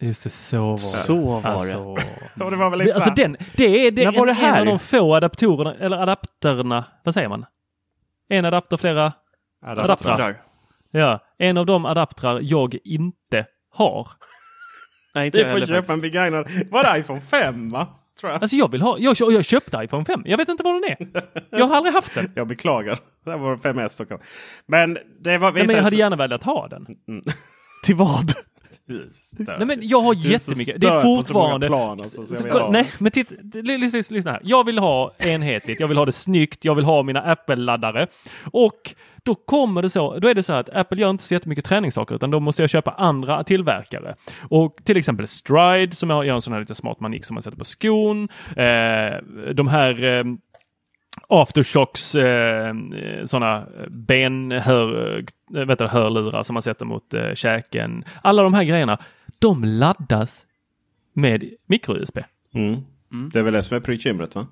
Just det, så var det. Så var alltså, det var väl lite det, alltså den, det är, det När är var en, det här? en av de få adaptorerna, eller adapterna, vad säger man? En adapter, flera adaptrar. Ja, en av de adaptrar jag inte har. nej inte Du jag får köpa en faktiskt. begagnad. Var det iPhone 5 va? Tror jag. Alltså jag vill ha, jag, jag köpte iPhone 5. Jag vet inte vad den är. Jag har aldrig haft den. Jag beklagar. Det var 5S då kanske. Men det var... Nej, men jag hade gärna velat ha den. Till vad? Nej, men jag har jättemycket. Det är fortfarande... plan, alltså, nej, men titta, lyssna här. Jag vill ha enhetligt, jag vill ha det snyggt, jag vill ha mina Apple-laddare. Och då kommer det så, då är det så här att Apple gör inte så jättemycket träningssaker utan då måste jag köpa andra tillverkare. Och till exempel Stride som jag gör en sån här liten smart manik som man sätter på skon. Eh, de här eh, Aftershocks, eh, sådana benhör, eh, vet du, hörlurar som man sätter mot eh, käken. Alla de här grejerna, de laddas med micro-USB. Mm. Det är väl det som är bekymret va?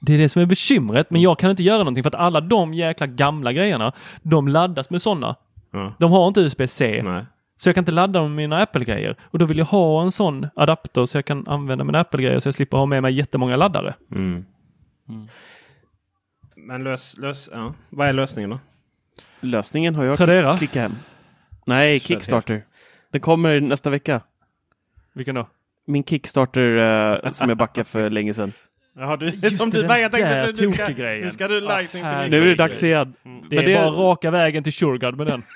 Det är det som är bekymret, men jag kan inte göra någonting för att alla de jäkla gamla grejerna, de laddas med sådana. Ja. De har inte USB-C, så jag kan inte ladda med mina Apple-grejer. Och då vill jag ha en sån adapter så jag kan använda mina Apple-grejer så jag slipper ha med mig jättemånga laddare. Mm. Men lös, lös, ja. vad är lösningen då? Lösningen har jag Tradera. klickat hem. Nej, Kickstarter. Den kommer nästa vecka. Vilken då? Min Kickstarter eh, som jag backade för länge sedan. Jaha, du, Just som det, du den jag tänkte att nu ska, tokegrejen. nu ska du lightning till herregud. Nu är det dags igen. Det Men är bara raka vägen till Shurgard med den.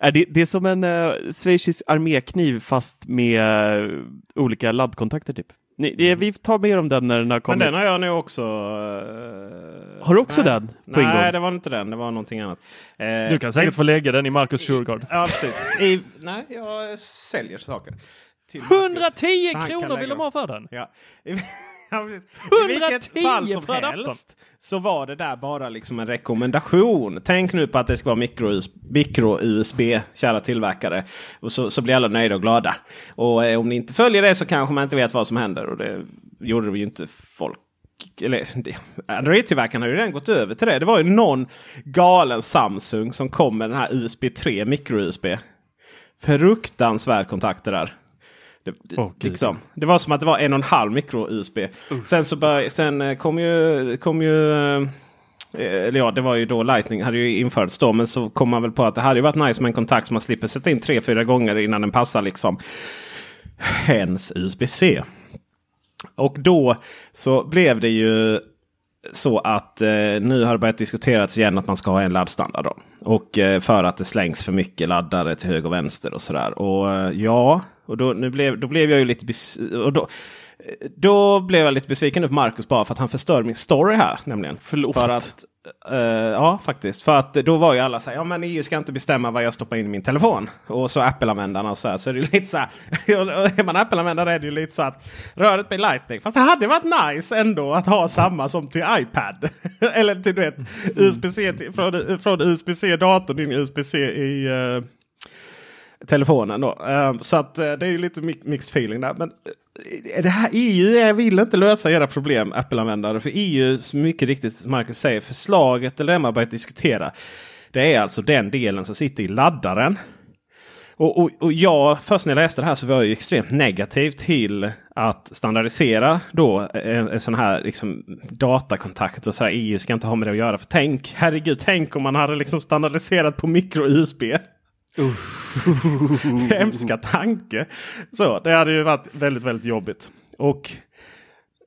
är det, det är som en uh, schweizisk armékniv fast med eh, olika laddkontakter typ. Ni, det, vi tar mer om den när den har Men kommit. den har jag nog också. eh, Har du också nej. den på Nej, ingång? det var inte den. Det var någonting annat. Eh, Du kan säkert få lägga den i Marcus Shurgard. Ja, precis. I, nej, jag säljer saker. Till Marcus. 110 Han kan kronor vill de ha för den. Ja. I, vilket 110 fall som för helst så var det där bara liksom en rekommendation. Tänk nu på att det ska vara micro-USB kära tillverkare. Och så, så blir alla nöjda och glada. Och eh, om ni inte följer det så kanske man inte vet vad som händer. Och det gjorde vi ju inte folk. Eller, Android-tillverkarna har ju redan gått över till det. Det var ju någon galen Samsung som kom med den här USB 3 micro-USB. Fruktansvärd kontakter där. Det, gud. liksom. det var som att det var en och en halv micro-USB. Sen, så bör, sen eh, kom ju, kom ju eh, eller ja, det var ju då Lightning hade ju införts då. Men så kom man väl på att det hade ju varit nice med en kontakt som man slipper sätta in tre, fyra gånger innan den passar liksom. Hens USB-C. Och då så blev det ju så att eh, nu har det börjat diskuteras igen att man ska ha en laddstandard. Då. Och eh, för att det slängs för mycket laddare till höger och vänster och sådär. Och eh, ja, och då, nu blev, då blev jag ju lite och då, då blev jag lite besviken på Marcus bara för att han förstör min story här. Nämligen. Förlåt. För att, uh, ja, faktiskt. För att då var ju alla så här, ja men EU ska inte bestämma vad jag stoppar in i min telefon. Och så Apple-användarna och så här. Så är det lite så här, är man Apple-användare är det ju lite så att röret blir lightning. Fast det hade varit nice ändå att ha samma som till iPad. Eller till du vet, USB-C från, från USB-C datorn in i USB-C i Uh, telefonen. Då. Ehm, så att eh, det är ju lite mixed feeling där. Men eh, det här EU vill inte lösa era problem Apple-användare. För EU, mycket riktigt som Marcus säger, förslaget eller det man börjat diskutera. Det är alltså den delen som sitter i laddaren. Och, och, och jag, först när jag läste det här så var jag ju extremt negativ till att standardisera då eh, en, en sån här liksom, datakontakt. och så här, EU ska inte ha med det att göra. För tänk, herregud, tänk om man hade liksom standardiserat på Uh. Hemska tanke. Så det hade ju varit väldigt, väldigt jobbigt. Och,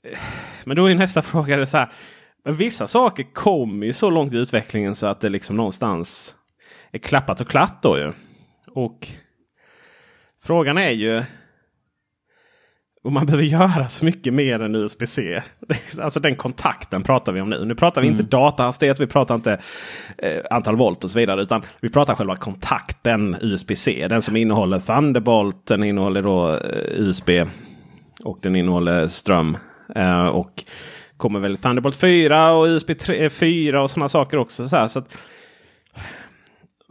eh, men då är nästa fråga det så här. Men vissa saker kommer ju så långt i utvecklingen så att det liksom någonstans är klappat och klart då ju. Och frågan är ju om man behöver göra så mycket mer än USB-C. Alltså den kontakten pratar vi om nu. Nu pratar vi inte datahastighet, vi pratar inte eh, antal volt och så vidare. Utan vi pratar själva kontakten USB-C. Den som innehåller Thunderbolt, den innehåller då eh, USB och den innehåller ström. Eh, och kommer väl Thunderbolt 4 och USB 3, 4 och sådana saker också. Så så att,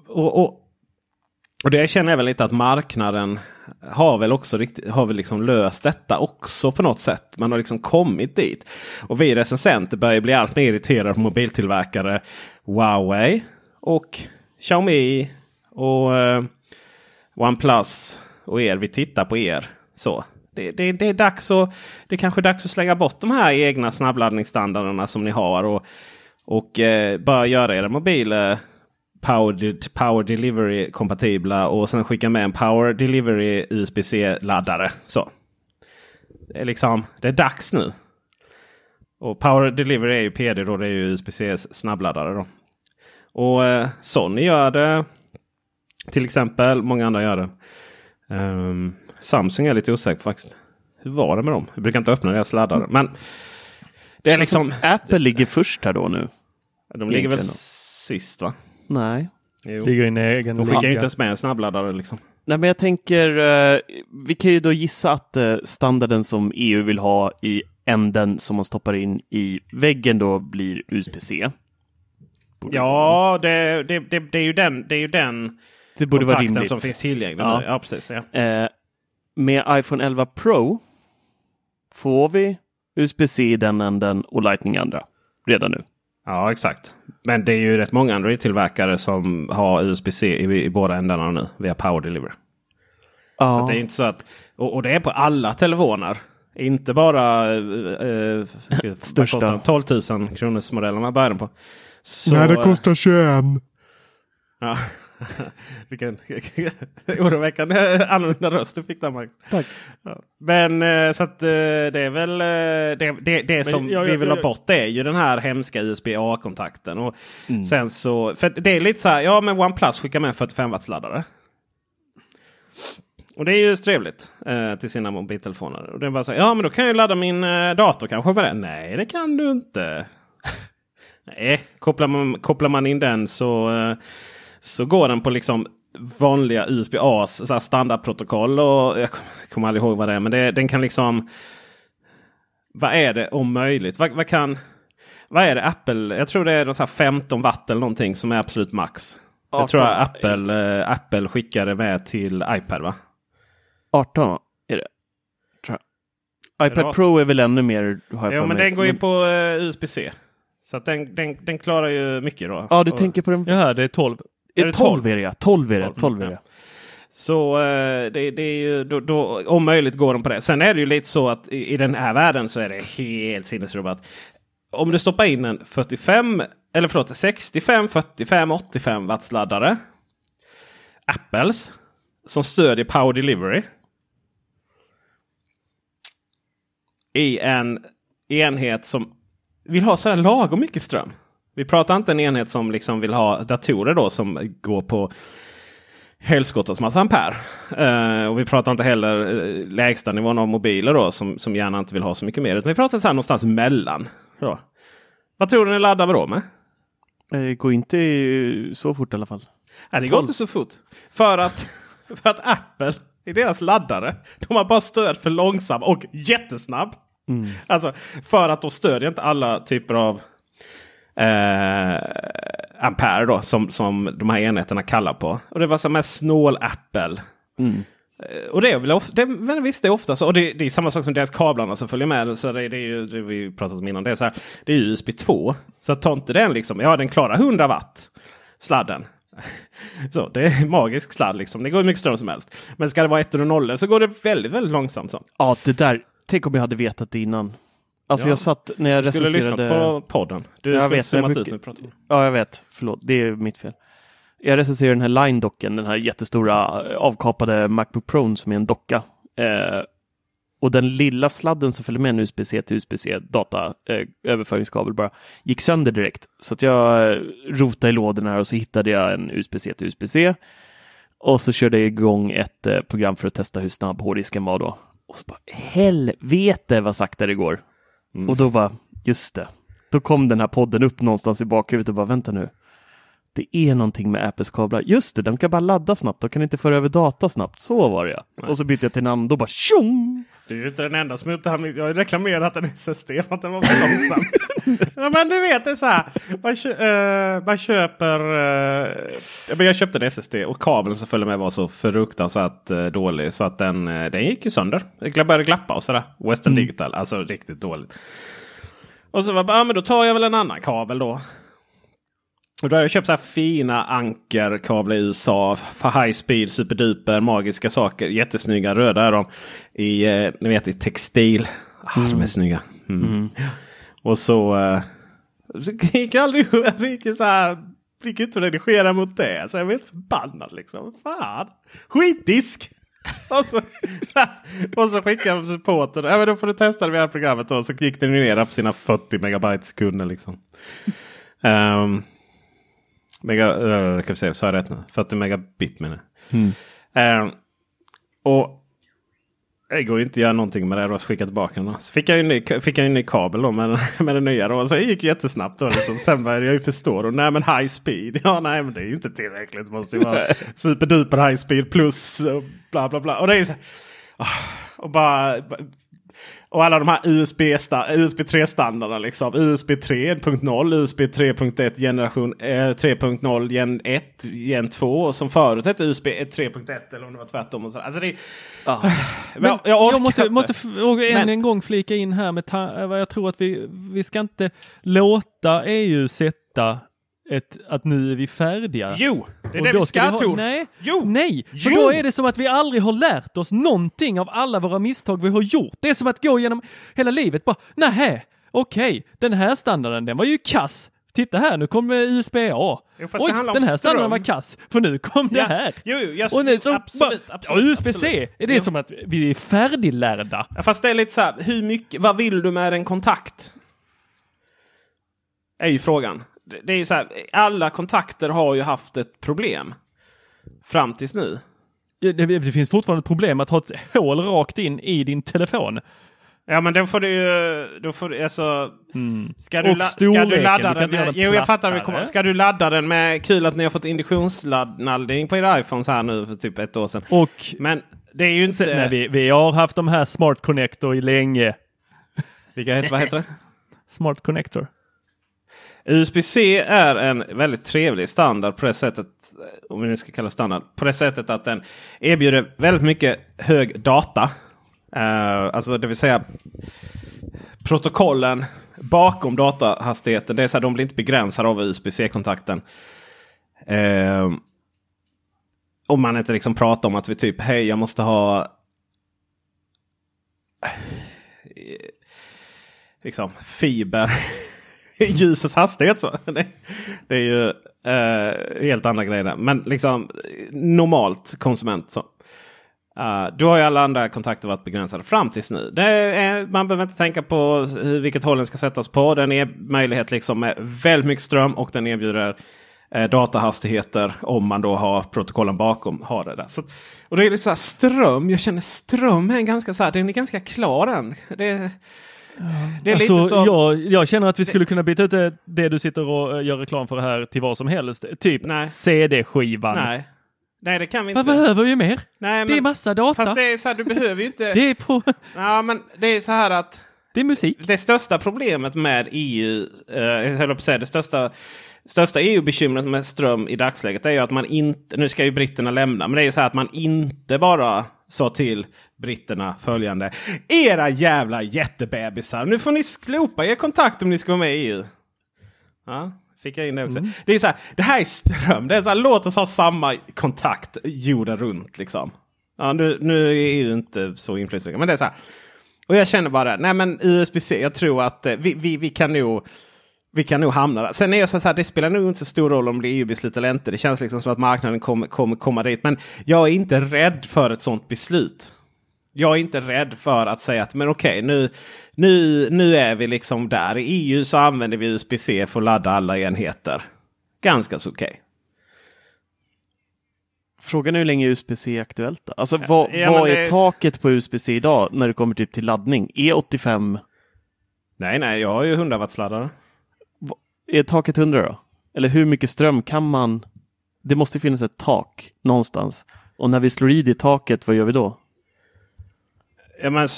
och, och, och det känner jag väl lite att marknaden har väl också riktigt, har väl liksom löst detta också på något sätt. Man har liksom kommit dit. Och vi recensenter börjar bli allt mer irriterade på mobiltillverkare. Huawei och Xiaomi och eh, OnePlus och er. Vi tittar på er. Så. Det, det, det är dags att, det är kanske är dags att slänga bort de här egna snabbladdningsstandarderna som ni har. Och, och eh, börja göra era mobiler Power, power Delivery kompatibla och sen skicka med en Power Delivery USB-C-laddare. Så. Det är liksom, det är dags nu. Och Power Delivery är ju PD då, det är ju USB-C snabbladdare då. Och eh, Sony gör det. Till exempel, många andra gör det. Ehm, Samsung är lite osäker faktiskt. Hur var det med dem? Jag brukar inte öppna deras laddare. Men det är liksom, Apple ligger först här då nu. de ligger väl då. sist va? Nej. Jo. Ligger i en egen De skickar ju inte ens med en snabbladdare liksom. Nej, men jag tänker, eh, vi kan ju då gissa att eh, standarden som EU vill ha i änden som man stoppar in i väggen då blir USB-C. Borde- Ja, det, det, det, det är ju den, det är ju den det borde vara kontakten rimligt. som finns tillgänglig. Ja. Ja, precis. Ja. Eh, med iPhone 11 Pro får vi USB-C i den änden och Lightning i andra redan nu. Ja, exakt. Men det är ju rätt många Android-tillverkare som har USB-C i, i båda ändarna nu via Power Delivery. Ja. Så det är inte så att, och, och det är på alla telefoner. Inte bara eh, eh, Största. kostar de? 12 000 kronors modellen man bär den på. Så, Nej, det kostar 21. Ja, Vilken oroväckande annorlunda röst du fick där Marcus. Tack. Ja. Men eh, så att eh, det är väl eh, det, det, det som jag- vi jag- vill ha jag- bort det är ju den här hemska USB-A-kontakten. Och Mm. sen så, för det är lite så här, ja men OnePlus skickar med en 45 watts laddare. Och det är ju trevligt eh, till sina mobiltelefoner. Och är bara så här, ja men då kan jag ladda min eh, dator kanske med den. Nej det kan du inte. Nej, kopplar man, kopplar man in den så, eh, så går den på liksom vanliga USB-A så här standardprotokoll. Och jag kommer aldrig ihåg vad det är. Men det, den kan liksom... Vad är det om möjligt? Vad, vad kan... Vad är det Apple? Jag tror det är så här 15 watt eller någonting som är absolut max. Jag tror att 18. Apple, eh, Apple skickade med till iPad va? 18 är det. Tror jag. Är det iPad 18? Pro är väl ännu mer har jag Ja men mig. den går ju på uh, USB-C. Så att den, den, den klarar ju mycket då. Ja, du Och- tänker på den. Jaha, det är 12. Är det det 12 är det ja. 12 är det. 12, 12 är det. Så eh, det, det är ju då, då, om möjligt går de på det. Sen är det ju lite så att i, i den här världen så är det helt sinnesrubbat. Om du stoppar in en 45 eller förlåt 65, 45, 85 watts laddare. Apples som stödjer Power Delivery. I en enhet som vill ha sådär lagom mycket ström. Vi pratar inte en enhet som liksom vill ha datorer då som går på helskottans massa ampere. Eh, och vi pratar inte heller uh, lägsta nivån av mobiler då som, som gärna inte vill ha så mycket mer. Utan vi pratar så här någonstans mellan. Då. Vad tror du ni laddar då med? Det går inte eh, så fort i alla fall. Nej, det går inte så fort. För att, för att Apple i deras laddare, de har bara stöd för långsam och jättesnabb. Alltså för att de stödjer inte alla typer av eh, ampere då som, som de här enheterna kallar på. Och det var som med snål Apple. Mm. Eh, Och det är väl ofta, det, men visst det är ofta så. Och det, det är samma sak som deras kablarna som följer med. Så det, det är ju det vi pratat om innan. Det är, så här, det är USB 2. Så ta inte den liksom. Ja den klarar 100 watt. Sladden. Så det är magisk sladd liksom. Det går hur mycket ström som helst. Men ska det vara ettor och nollor så går det väldigt, väldigt långsamt. Så. Ja, det där. Tänk om jag hade vetat det innan. Alltså Ja. jag satt när jag Du skulle lyssna recenserade... på podden. Du Jag skulle vet, zoomat jag ut när du pratar. Ja, jag vet. Förlåt, det är mitt fel. Jag recenserade den här Line-docken, den här jättestora eh, avkapade Macbook Pro som är en docka. Eh, och den lilla sladden som följer med en USB-C till USB-C data eh, överföringskabel bara gick sönder direkt. Så att jag eh, rotade i lådorna här och så hittade jag en USB-C till USB-C. Och så körde jag igång ett eh, program för att testa hur snabb hårddisken var då. Och så bara helvete vad sakta det går. Mm. Och då bara, just det. Då kom den här podden upp någonstans i bakhuvudet och bara, vänta nu. Det är någonting med Apples kablar. Just det, de kan bara ladda snabbt. De kan inte föra över data snabbt. Så var det ja. Och så bytte jag till namn. Då bara tjong! Du är ju inte den enda som gjort det här. Jag har reklamerat en SSD för att den var för långsam. ja, men du vet det är så här. Man, kö eh, man köper. men jag köpte en SSD och kabeln som följde med var så fruktansvärt uh, dålig. Så att den, den gick ju sönder. Det började glappa och sådär. Western Digital. Alltså riktigt dåligt. Och så var bara, ah, men då tar jag väl en annan kabel då. Och då har jag köpt så här fina ankerkablar i USA. För high speed, superduper, magiska saker. Jättesnygga. Röda är de. I, eh, ni vet, i textil. Ah, De är snygga. Mm. Och så... Eh, så gick jag aldrig... Alltså gick ju så här... Fick inte redigera mot det. Så jag blev helt förbannad liksom. Fan! Skitdisk! och, så, och så skickade jag supporten. Ja, men då får du testa det via programmet. då. Så gick den ner på sina 40 megabyte sekunder liksom. Ehm, mega, uh, kan vi se, sa jag rätt nu? 40 megabit menar jag. Ehm, och det går ju inte att göra någonting med det. Då, så skickade jag tillbaka den. Så fick jag ju en ny, fick jag en ny kabel då med, med den nya. Då. Så det gick jättesnabbt. Då, liksom. Sen började jag ju förstå. Då, nej men high speed. Ja nej men det är ju inte tillräckligt. Det måste ju vara superduper high speed plus och bla bla bla. Och det är ju så här, ah, och bara... Och alla de här USB, USB 3-standarderna. Liksom. USB 3.0, USB 3.1 generation eh, 3.0 gen 1, gen 2. Som förut hette USB 3.1 eller om det var tvärtom. Och så. Alltså det, Ja. men, jag, jag, jag måste, måste än Men- en gång flika in här med vad jag tror att vi, vi ska inte låta EU sätta ett, att nu är vi färdiga. Jo, det är Och det vi ska ha- Tor. Nej, Jo! nej, för Jo! då är det som att vi aldrig har lärt oss någonting av alla våra misstag vi har gjort. Det är som att gå genom hela livet bara, nähä, okej, den här standarden, den var ju kass. Titta här, nu kommer USB-A. Det Oj, den här standarden var kass, för nu kom det Ja. här. Jo, jo, jag, Och nu så absolut, absolut, USB-C, är det Jo. som att vi är färdiglärda? Ja, fast det är lite så här, hur mycket, vad vill du med en kontakt? Är ju frågan. Det, är ju så här, alla kontakter har ju haft ett problem. Fram tills nu. Det, det, finns fortfarande ett problem att ha ett hål rakt in i din telefon. Ja men då får du ju... Då får du, alltså, ska, du la, ska du ladda den med... Jo jag fattar. Kommer, ska du ladda den med... Kul att ni har fått induktionsladdning på era iPhones här nu för typ ett år sedan. Och Men det är ju inte... nej, vi, vi har haft de här Smart Connector i länge. Vilka heter, vad heter det? Smart Connector. USB-C är en väldigt trevlig standard på det sättet, eh, om vi nu ska kalla standard, på det sättet att den erbjuder väldigt mycket hög data. Uh, alltså det vill säga protokollen bakom datahastigheten. Det är så här, de blir inte begränsade av USB-C-kontakten. Uh, eh, om man inte liksom pratar om att vi typ, hej jag måste ha liksom fiber ljusets hastighet. Så. Det, det är ju eh, helt andra grejer. där. Men liksom normalt konsument. så. Uh, då har ju alla andra kontakter varit begränsade fram tills nu. Det är, man behöver inte tänka på hur, vilket håll den ska sättas på. Den är möjlighet liksom med väldigt mycket ström och den erbjuder eh, datahastigheter om man då har protokollen bakom. Har det där. Så, och det är så här, ström. Jag känner ström är en ganska så här, den är ganska klar den. Det, det är Alltså, lite så. jag, jag känner att vi skulle kunna byta ut det, det du sitter och eh, gör reklam för här till vad som helst. Typ. CD-skivan. Nej. Nej, det kan vi inte. behöver vi mer? Nej, Det är massa data. Fast det är så här, du behöver ju inte... Det är på... Ja, men det är så här att Det är musik. det största problemet med EU, eh, jag höll på att säga det största, största EU-bekymret med ström i dagsläget är ju att man inte, nu ska ju britterna lämna, men det är ju så här att man inte bara sa till britterna följande. Era jävla jättebebisar, nu får ni slopa er kontakt om ni ska vara med i EU. Ja, fick jag in det också. Det är så här, det här är ström. Det är så här, låt oss ha samma kontakt jorden runt liksom. Ja, nu, nu är EU inte så inflytelserik, men det är så här. Och jag känner bara, nej men USB-C, jag tror att eh, vi, vi, vi kan nog vi kan nog hamna där. Sen är jag så här, det spelar nog inte så stor roll om det är EU-beslut eller inte. Det känns liksom som att marknaden kommer, kommer komma dit. Men jag är inte rädd för ett sånt beslut. Jag är inte rädd för att säga att men okej, nu, nu, nu är vi liksom där. I EU så använder vi USB-C för att ladda alla enheter. Ganska så okej. Frågan är hur länge USB-C är aktuellt då? Alltså vad, ja, vad det är är- taket på USB-C idag när det kommer typ till laddning? Är 85, Nej, nej, jag har ju 100 wattsladdare. är taket 100 då? Eller hur mycket ström kan man? Det måste finnas ett tak någonstans. Och när vi slår i det taket, vad gör vi då? Ja, men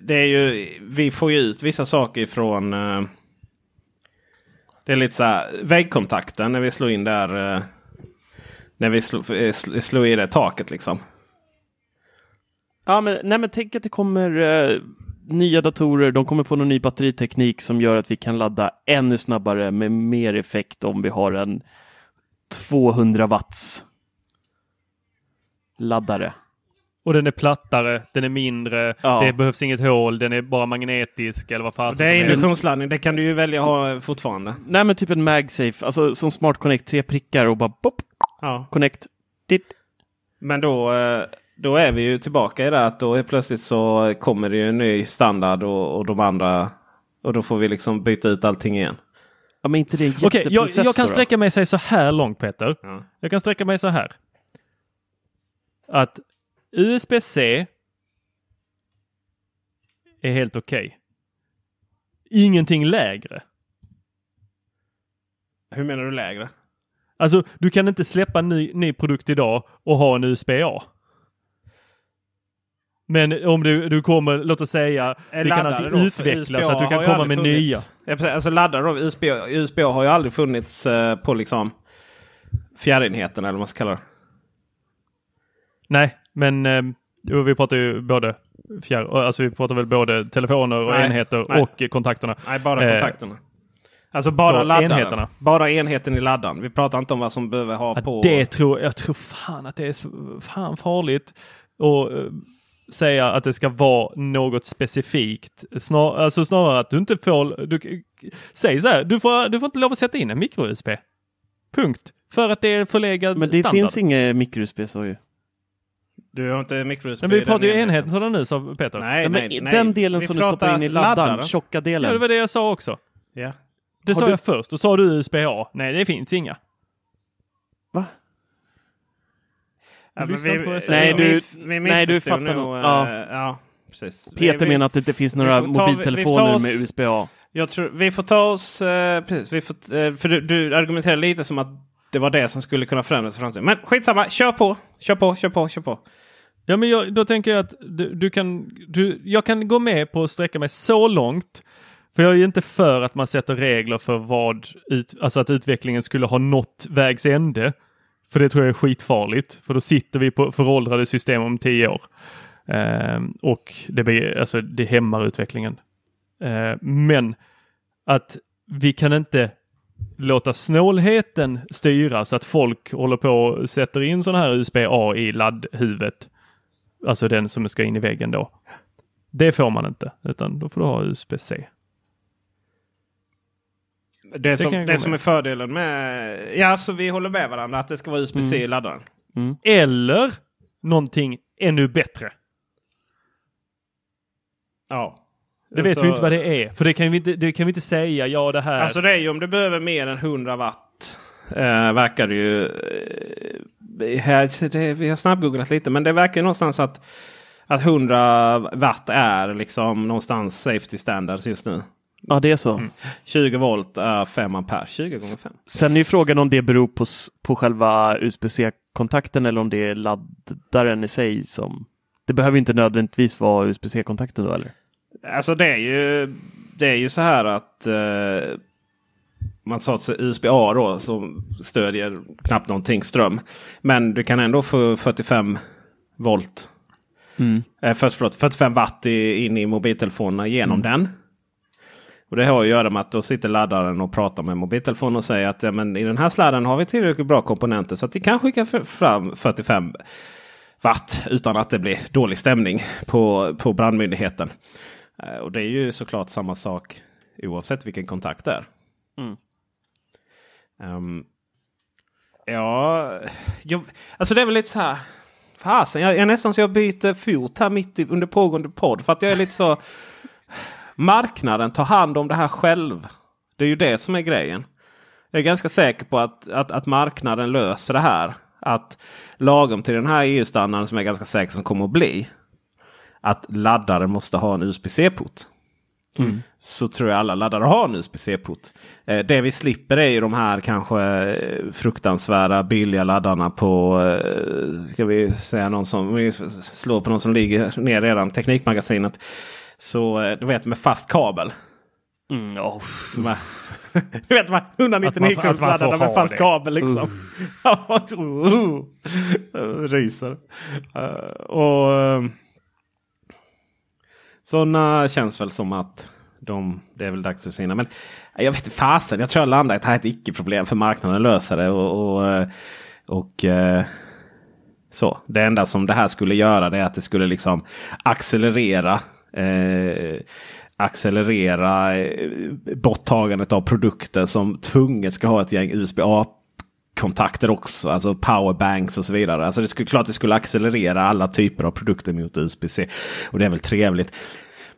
det är ju, vi får ju ut vissa saker ifrån eh, det är lite så här väggkontakten när vi slår in där. Eh, när vi slår, eh, slår i det taket liksom. Ja, men, nej, men tänk att det kommer eh, nya datorer. De kommer på någon ny batteriteknik som gör att vi kan ladda ännu snabbare med mer effekt om vi har en 200 watts laddare. Och den är plattare, den är mindre, Ja. det behövs inget hål, den är bara magnetisk eller vad fasen Det är induktionsladdning. Det kan du ju välja att ha fortfarande. Nej, men typ en MagSafe, alltså som Smart Connect, tre prickar och bara pop, Ja. connect. Dit. Men då, eh, då är vi ju tillbaka i det att då är plötsligt så kommer det ju en ny standard och, och de andra. Och då får vi liksom byta ut allting igen. Ja, men inte det är Okej, jag, jag kan sträcka mig sig så här långt Peter. Ja. Jag kan sträcka mig så här. Att USB-C är helt okej. Ingenting lägre. Hur menar du lägre? Alltså, du kan inte släppa en ny, ny produkt idag och ha en USB-A. Men om du, du kommer, låt oss säga, vi kan alltid utveckla så att du kan komma med nya. Ja, precis. Alltså laddare då, USB, USB har ju aldrig funnits eh, på liksom fjärrenheten eller vad man ska kalla det. Nej, men eh, vi pratar ju både fjärr, alltså vi pratar väl både telefoner och Nej, enheter nej. och eh, kontakterna. Nej, bara Eh, kontakterna. Alltså bara laddaren. Bara enheten i laddaren. Vi pratar inte om vad som behöver ha Ja, på. det tror jag tror fan att det är fan farligt. Och, eh, säga att det ska vara något specifikt. Snar, alltså snarare att du inte får, du, säg så här, du får, du får inte lov att sätta in en micro-USB. Punkt. För att det är förlegad Men det standard. finns inget micro-USB så ju. Du har inte micro-USB Men vi pratar ju enheten. nu sa Peter. Nej, Ja, men nej, i nej. den delen Vi som du stoppar in i laddaren, laddaren. tjocka Ja, delen. det var det jag sa också. Ja. Det Har sa du- jag först. Då sa du USB-A. Nej, det finns inga. Va? Ja, vi, vi. Nej, du- miss, vi nej, du fattar nog, nog. eh, Ja. ja, precis. Peter menar att det inte finns några ta mobiltelefoner oss- med USB-A. Jag tror, vi får ta oss... Eh, precis, vi får, eh, för du, du argumenterar lite som att det var det som skulle kunna förändras i framtiden. Men skitsamma, kör på! Kör på, kör på, kör på. Ja, men jag, då tänker jag att du, du kan, du, jag kan gå med på att sträcka mig så långt. För jag är inte för att man sätter regler för vad, ut, alltså att utvecklingen skulle ha nått vägs ände. För det tror jag är skitfarligt. För då sitter vi på föråldrade system om tio år. Eh, och det, blir, alltså, det hämmar utvecklingen. Eh, men att vi kan inte låta snålheten styra så att folk håller på och sätter in sådana här USB-A i laddhuvudet. Alltså den som ska in i väggen då. Det får man inte, utan då får du ha USB-C. Det, som, kan jag det som är fördelen med... Ja, så vi håller med varandra att det ska vara USB-C i laddaren. Eller någonting ännu bättre. Ja. Det vet Alltså- vi inte vad det är. För det kan vi inte, det kan vi inte säga, ja det här. Alltså det är ju om du behöver mer än 100 watt. Eh, verkar det ju... Eh, här, det, vi har snabbgooglat lite men det verkar ju någonstans att, att 100 watt är liksom någonstans safety standards just nu. Ja, det är så. 20 volt är 5 ampere. 20 gånger 5. Sen är ju frågan om det beror på, på själva USB-C-kontakten eller om det är laddaren i sig som... Det behöver inte nödvändigtvis vara USB-C-kontakten då eller? Alltså det är ju, det är ju så här att eh, man sa att USB-A då som stödjer knappt någonting ström. Men du kan ändå få 45 volt. Eh, först, förlåt, 45 watt i, in i mobiltelefonerna genom den. Och Det har att göra med att då sitter laddaren och pratar med mobiltelefonen och säger att ja, men i den här sladden har vi tillräckligt bra komponenter så att vi kan skicka fram 45 watt utan att det blir dålig stämning på, på brandmyndigheten. Eh, Och det är ju såklart samma sak oavsett vilken kontakt det är. Mm. Ehm, ja, jag, alltså det är väl lite så här. Fasen, jag, jag är nästan så jag byter fot här mitt i, under pågående podd. För att jag är lite så. Marknaden tar hand om det här själv. Det är ju det som är grejen. Jag är ganska säker på att, att, att marknaden löser det här. Att lagom till den här EU-standarden som jag är ganska säker som kommer att bli. Att laddare måste ha en USB-C-port. Så tror jag alla laddare har en USB-C-port. Eh, det vi slipper är ju de här kanske eh, fruktansvärda billiga laddarna på, eh, ska vi säga någon som, vi slår på någon som ligger ner redan, Teknikmagasinet. Så eh, du vet med fast kabel. Mm, här, du vet de här 199 Att man- att man får kronors laddarna med fast det. kabel liksom. uh. Ryser. Uh, och sådana känns väl som att de, det är väl dags att sina. Men eh, jag vet inte fasen. Jag tror jag landar i att det här är ett icke-problem för marknaden löser det. Och, och, eh, och eh, så. Det enda som det här skulle göra det är att det skulle liksom accelerera eh, accelerera borttagandet av produkter som tvunget ska ha ett gäng USB-A kontakter också. Alltså powerbanks och så vidare. Alltså det skulle klart det skulle accelerera alla typer av produkter mot USB-C. Och det är väl trevligt.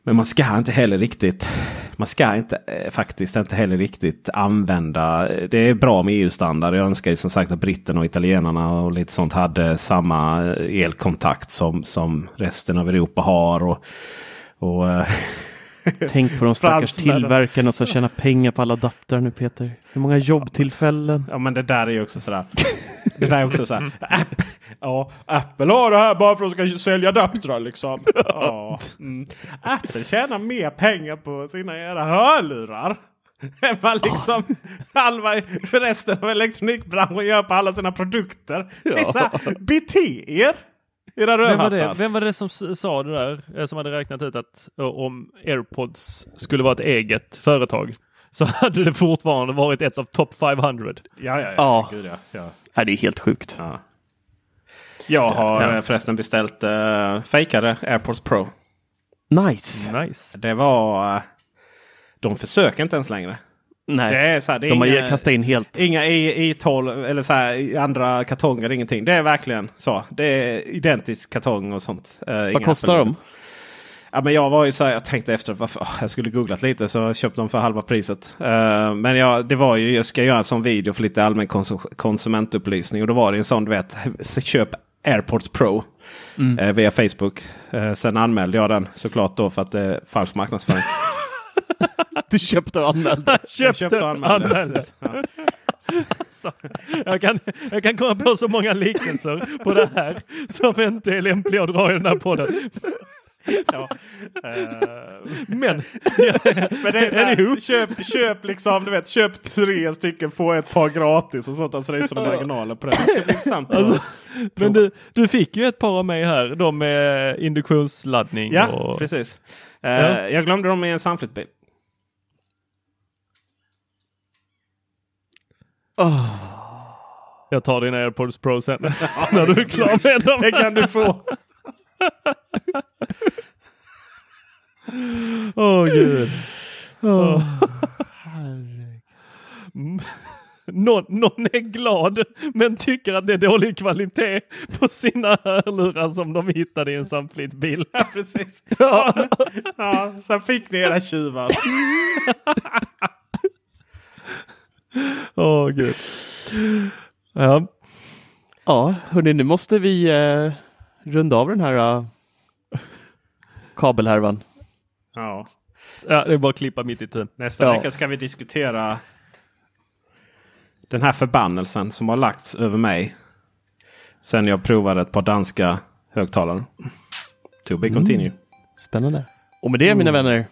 Men man ska inte heller riktigt man ska inte eh, faktiskt inte heller riktigt använda. Det är bra med EU-standard. Jag önskar ju som sagt att britterna och italienarna och lite sånt hade samma eh, elkontakt som, som resten av Europa har. Och, och eh, tänk på de stackars tillverkarna som tjänar pengar på alla adaptrar nu Peter. Hur många jobbtillfällen? Ja men det där är ju också sådär. Det där är också såhär. App, ja, Apple har det här bara för att de ska sälja adaptrar liksom. Ja. Mm. Apple tjänar mer pengar på sina era hörlurar. Än vad liksom halva resten av elektronikbranschen gör på alla sina produkter. Så här, bete er! Era Vem var, det, vem var det som sa det där? eh, Som hade räknat ut att eh, om AirPods skulle vara ett eget företag så hade det fortfarande varit ett av top 500. Ja, ja, ja. Ja. Gud, ja. ja. Det är helt sjukt. ja. Jag har Ja. eh, förresten beställt uh, fejkade AirPods Pro. Nice. Nice. Det var... de försöker inte ens längre. Nej, Det är så här, det är de har inga- ju kastat in helt. Inga i, i12 eller så här, i andra kartonger, ingenting. Det är verkligen så. Det är identisk kartong och sånt. Inga Vad kostar de? Ja, men jag var ju så här, jag tänkte efter varför, åh, jag skulle googlat lite så jag köpte dem för halva priset. Eh, men jag, det var ju, jag ska göra en sån video för lite allmän konsum- konsumentupplysning. Och då var det en sån, du vet, köp AirPods Pro eh, via Facebook. Eh, sen anmälde jag den såklart då för att det är falsk marknadsföring. Du köpte och anmälde. jag köpte och anmälde. anmälde. Ja. Så, jag, kan, jag kan komma på så många liknelser på det här som inte är lämpliga att dra i den här podden. Ja. Eh, Men Men det är här, köp, köp liksom, du vet, köp tre stycken, få ett par gratis och sånt. Alltså det är sådana marginaler på det. Det. Alltså, Men du, du fick ju ett par av mig här. De med induktionsladdning. ja, och, precis. Eh, Ja. Jag glömde dem i en Sunflit-bil. Jag tar din AirPods Pro sen. när du är klar med dem. Det kan du få. Åh gud. Åh. Mm. Någon, någon är glad men tycker att det är dålig kvalitet på sina hörlurar som de hittade i en Sunflit-bil. Ja, precis. Ja. ja, sen fick ni era tjuvar. Åh gud. Ja. Ja, hörni, nu måste vi eh, runda av den här eh, kabelhärvan. Ja. ja, det är bara att klippa mitt i tun. Nästa Ja. vecka ska vi diskutera den här förbannelsen som har lagts över mig. Sen jag provade ett par danska högtalare. To be continue. Spännande. Och med det, mina vänner,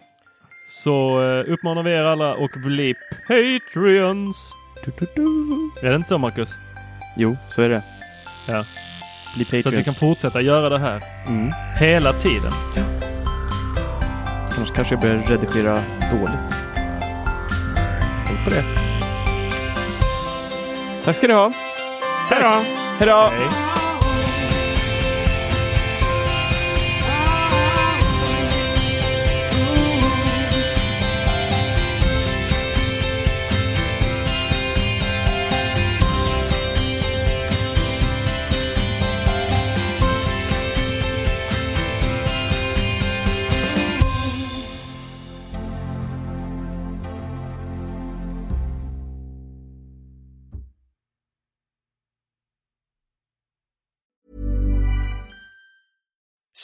Så eh, uppmanar vi er alla och bli Patreons. du, du, du. Är det inte så Marcus? jo, så är det. Ja. Bli Så att vi Patreons. kan fortsätta göra det här Mm. hela tiden. Annars kanske jag börjar redigera dåligt. Tänk på det. Tack ska ni ha. Hej då! Hej då! Hej.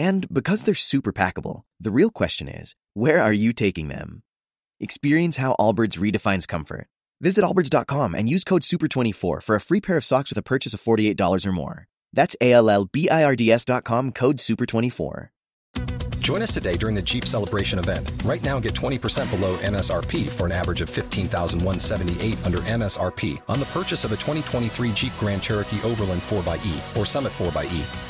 And because they're super packable, the real question is, where are you taking them? Experience how Allbirds redefines comfort. Visit allbirds.com and use code SUPER24 for a free pair of socks with a purchase of $48 or more. That's A-L-L-B-I-R-D-S dot com, code SUPER24. Join us today during the Jeep Celebration event. Right now, get 20% below MSRP for an average of 15178 under MSRP on the purchase of a 2023 Jeep Grand Cherokee Overland 4xE or Summit 4xE.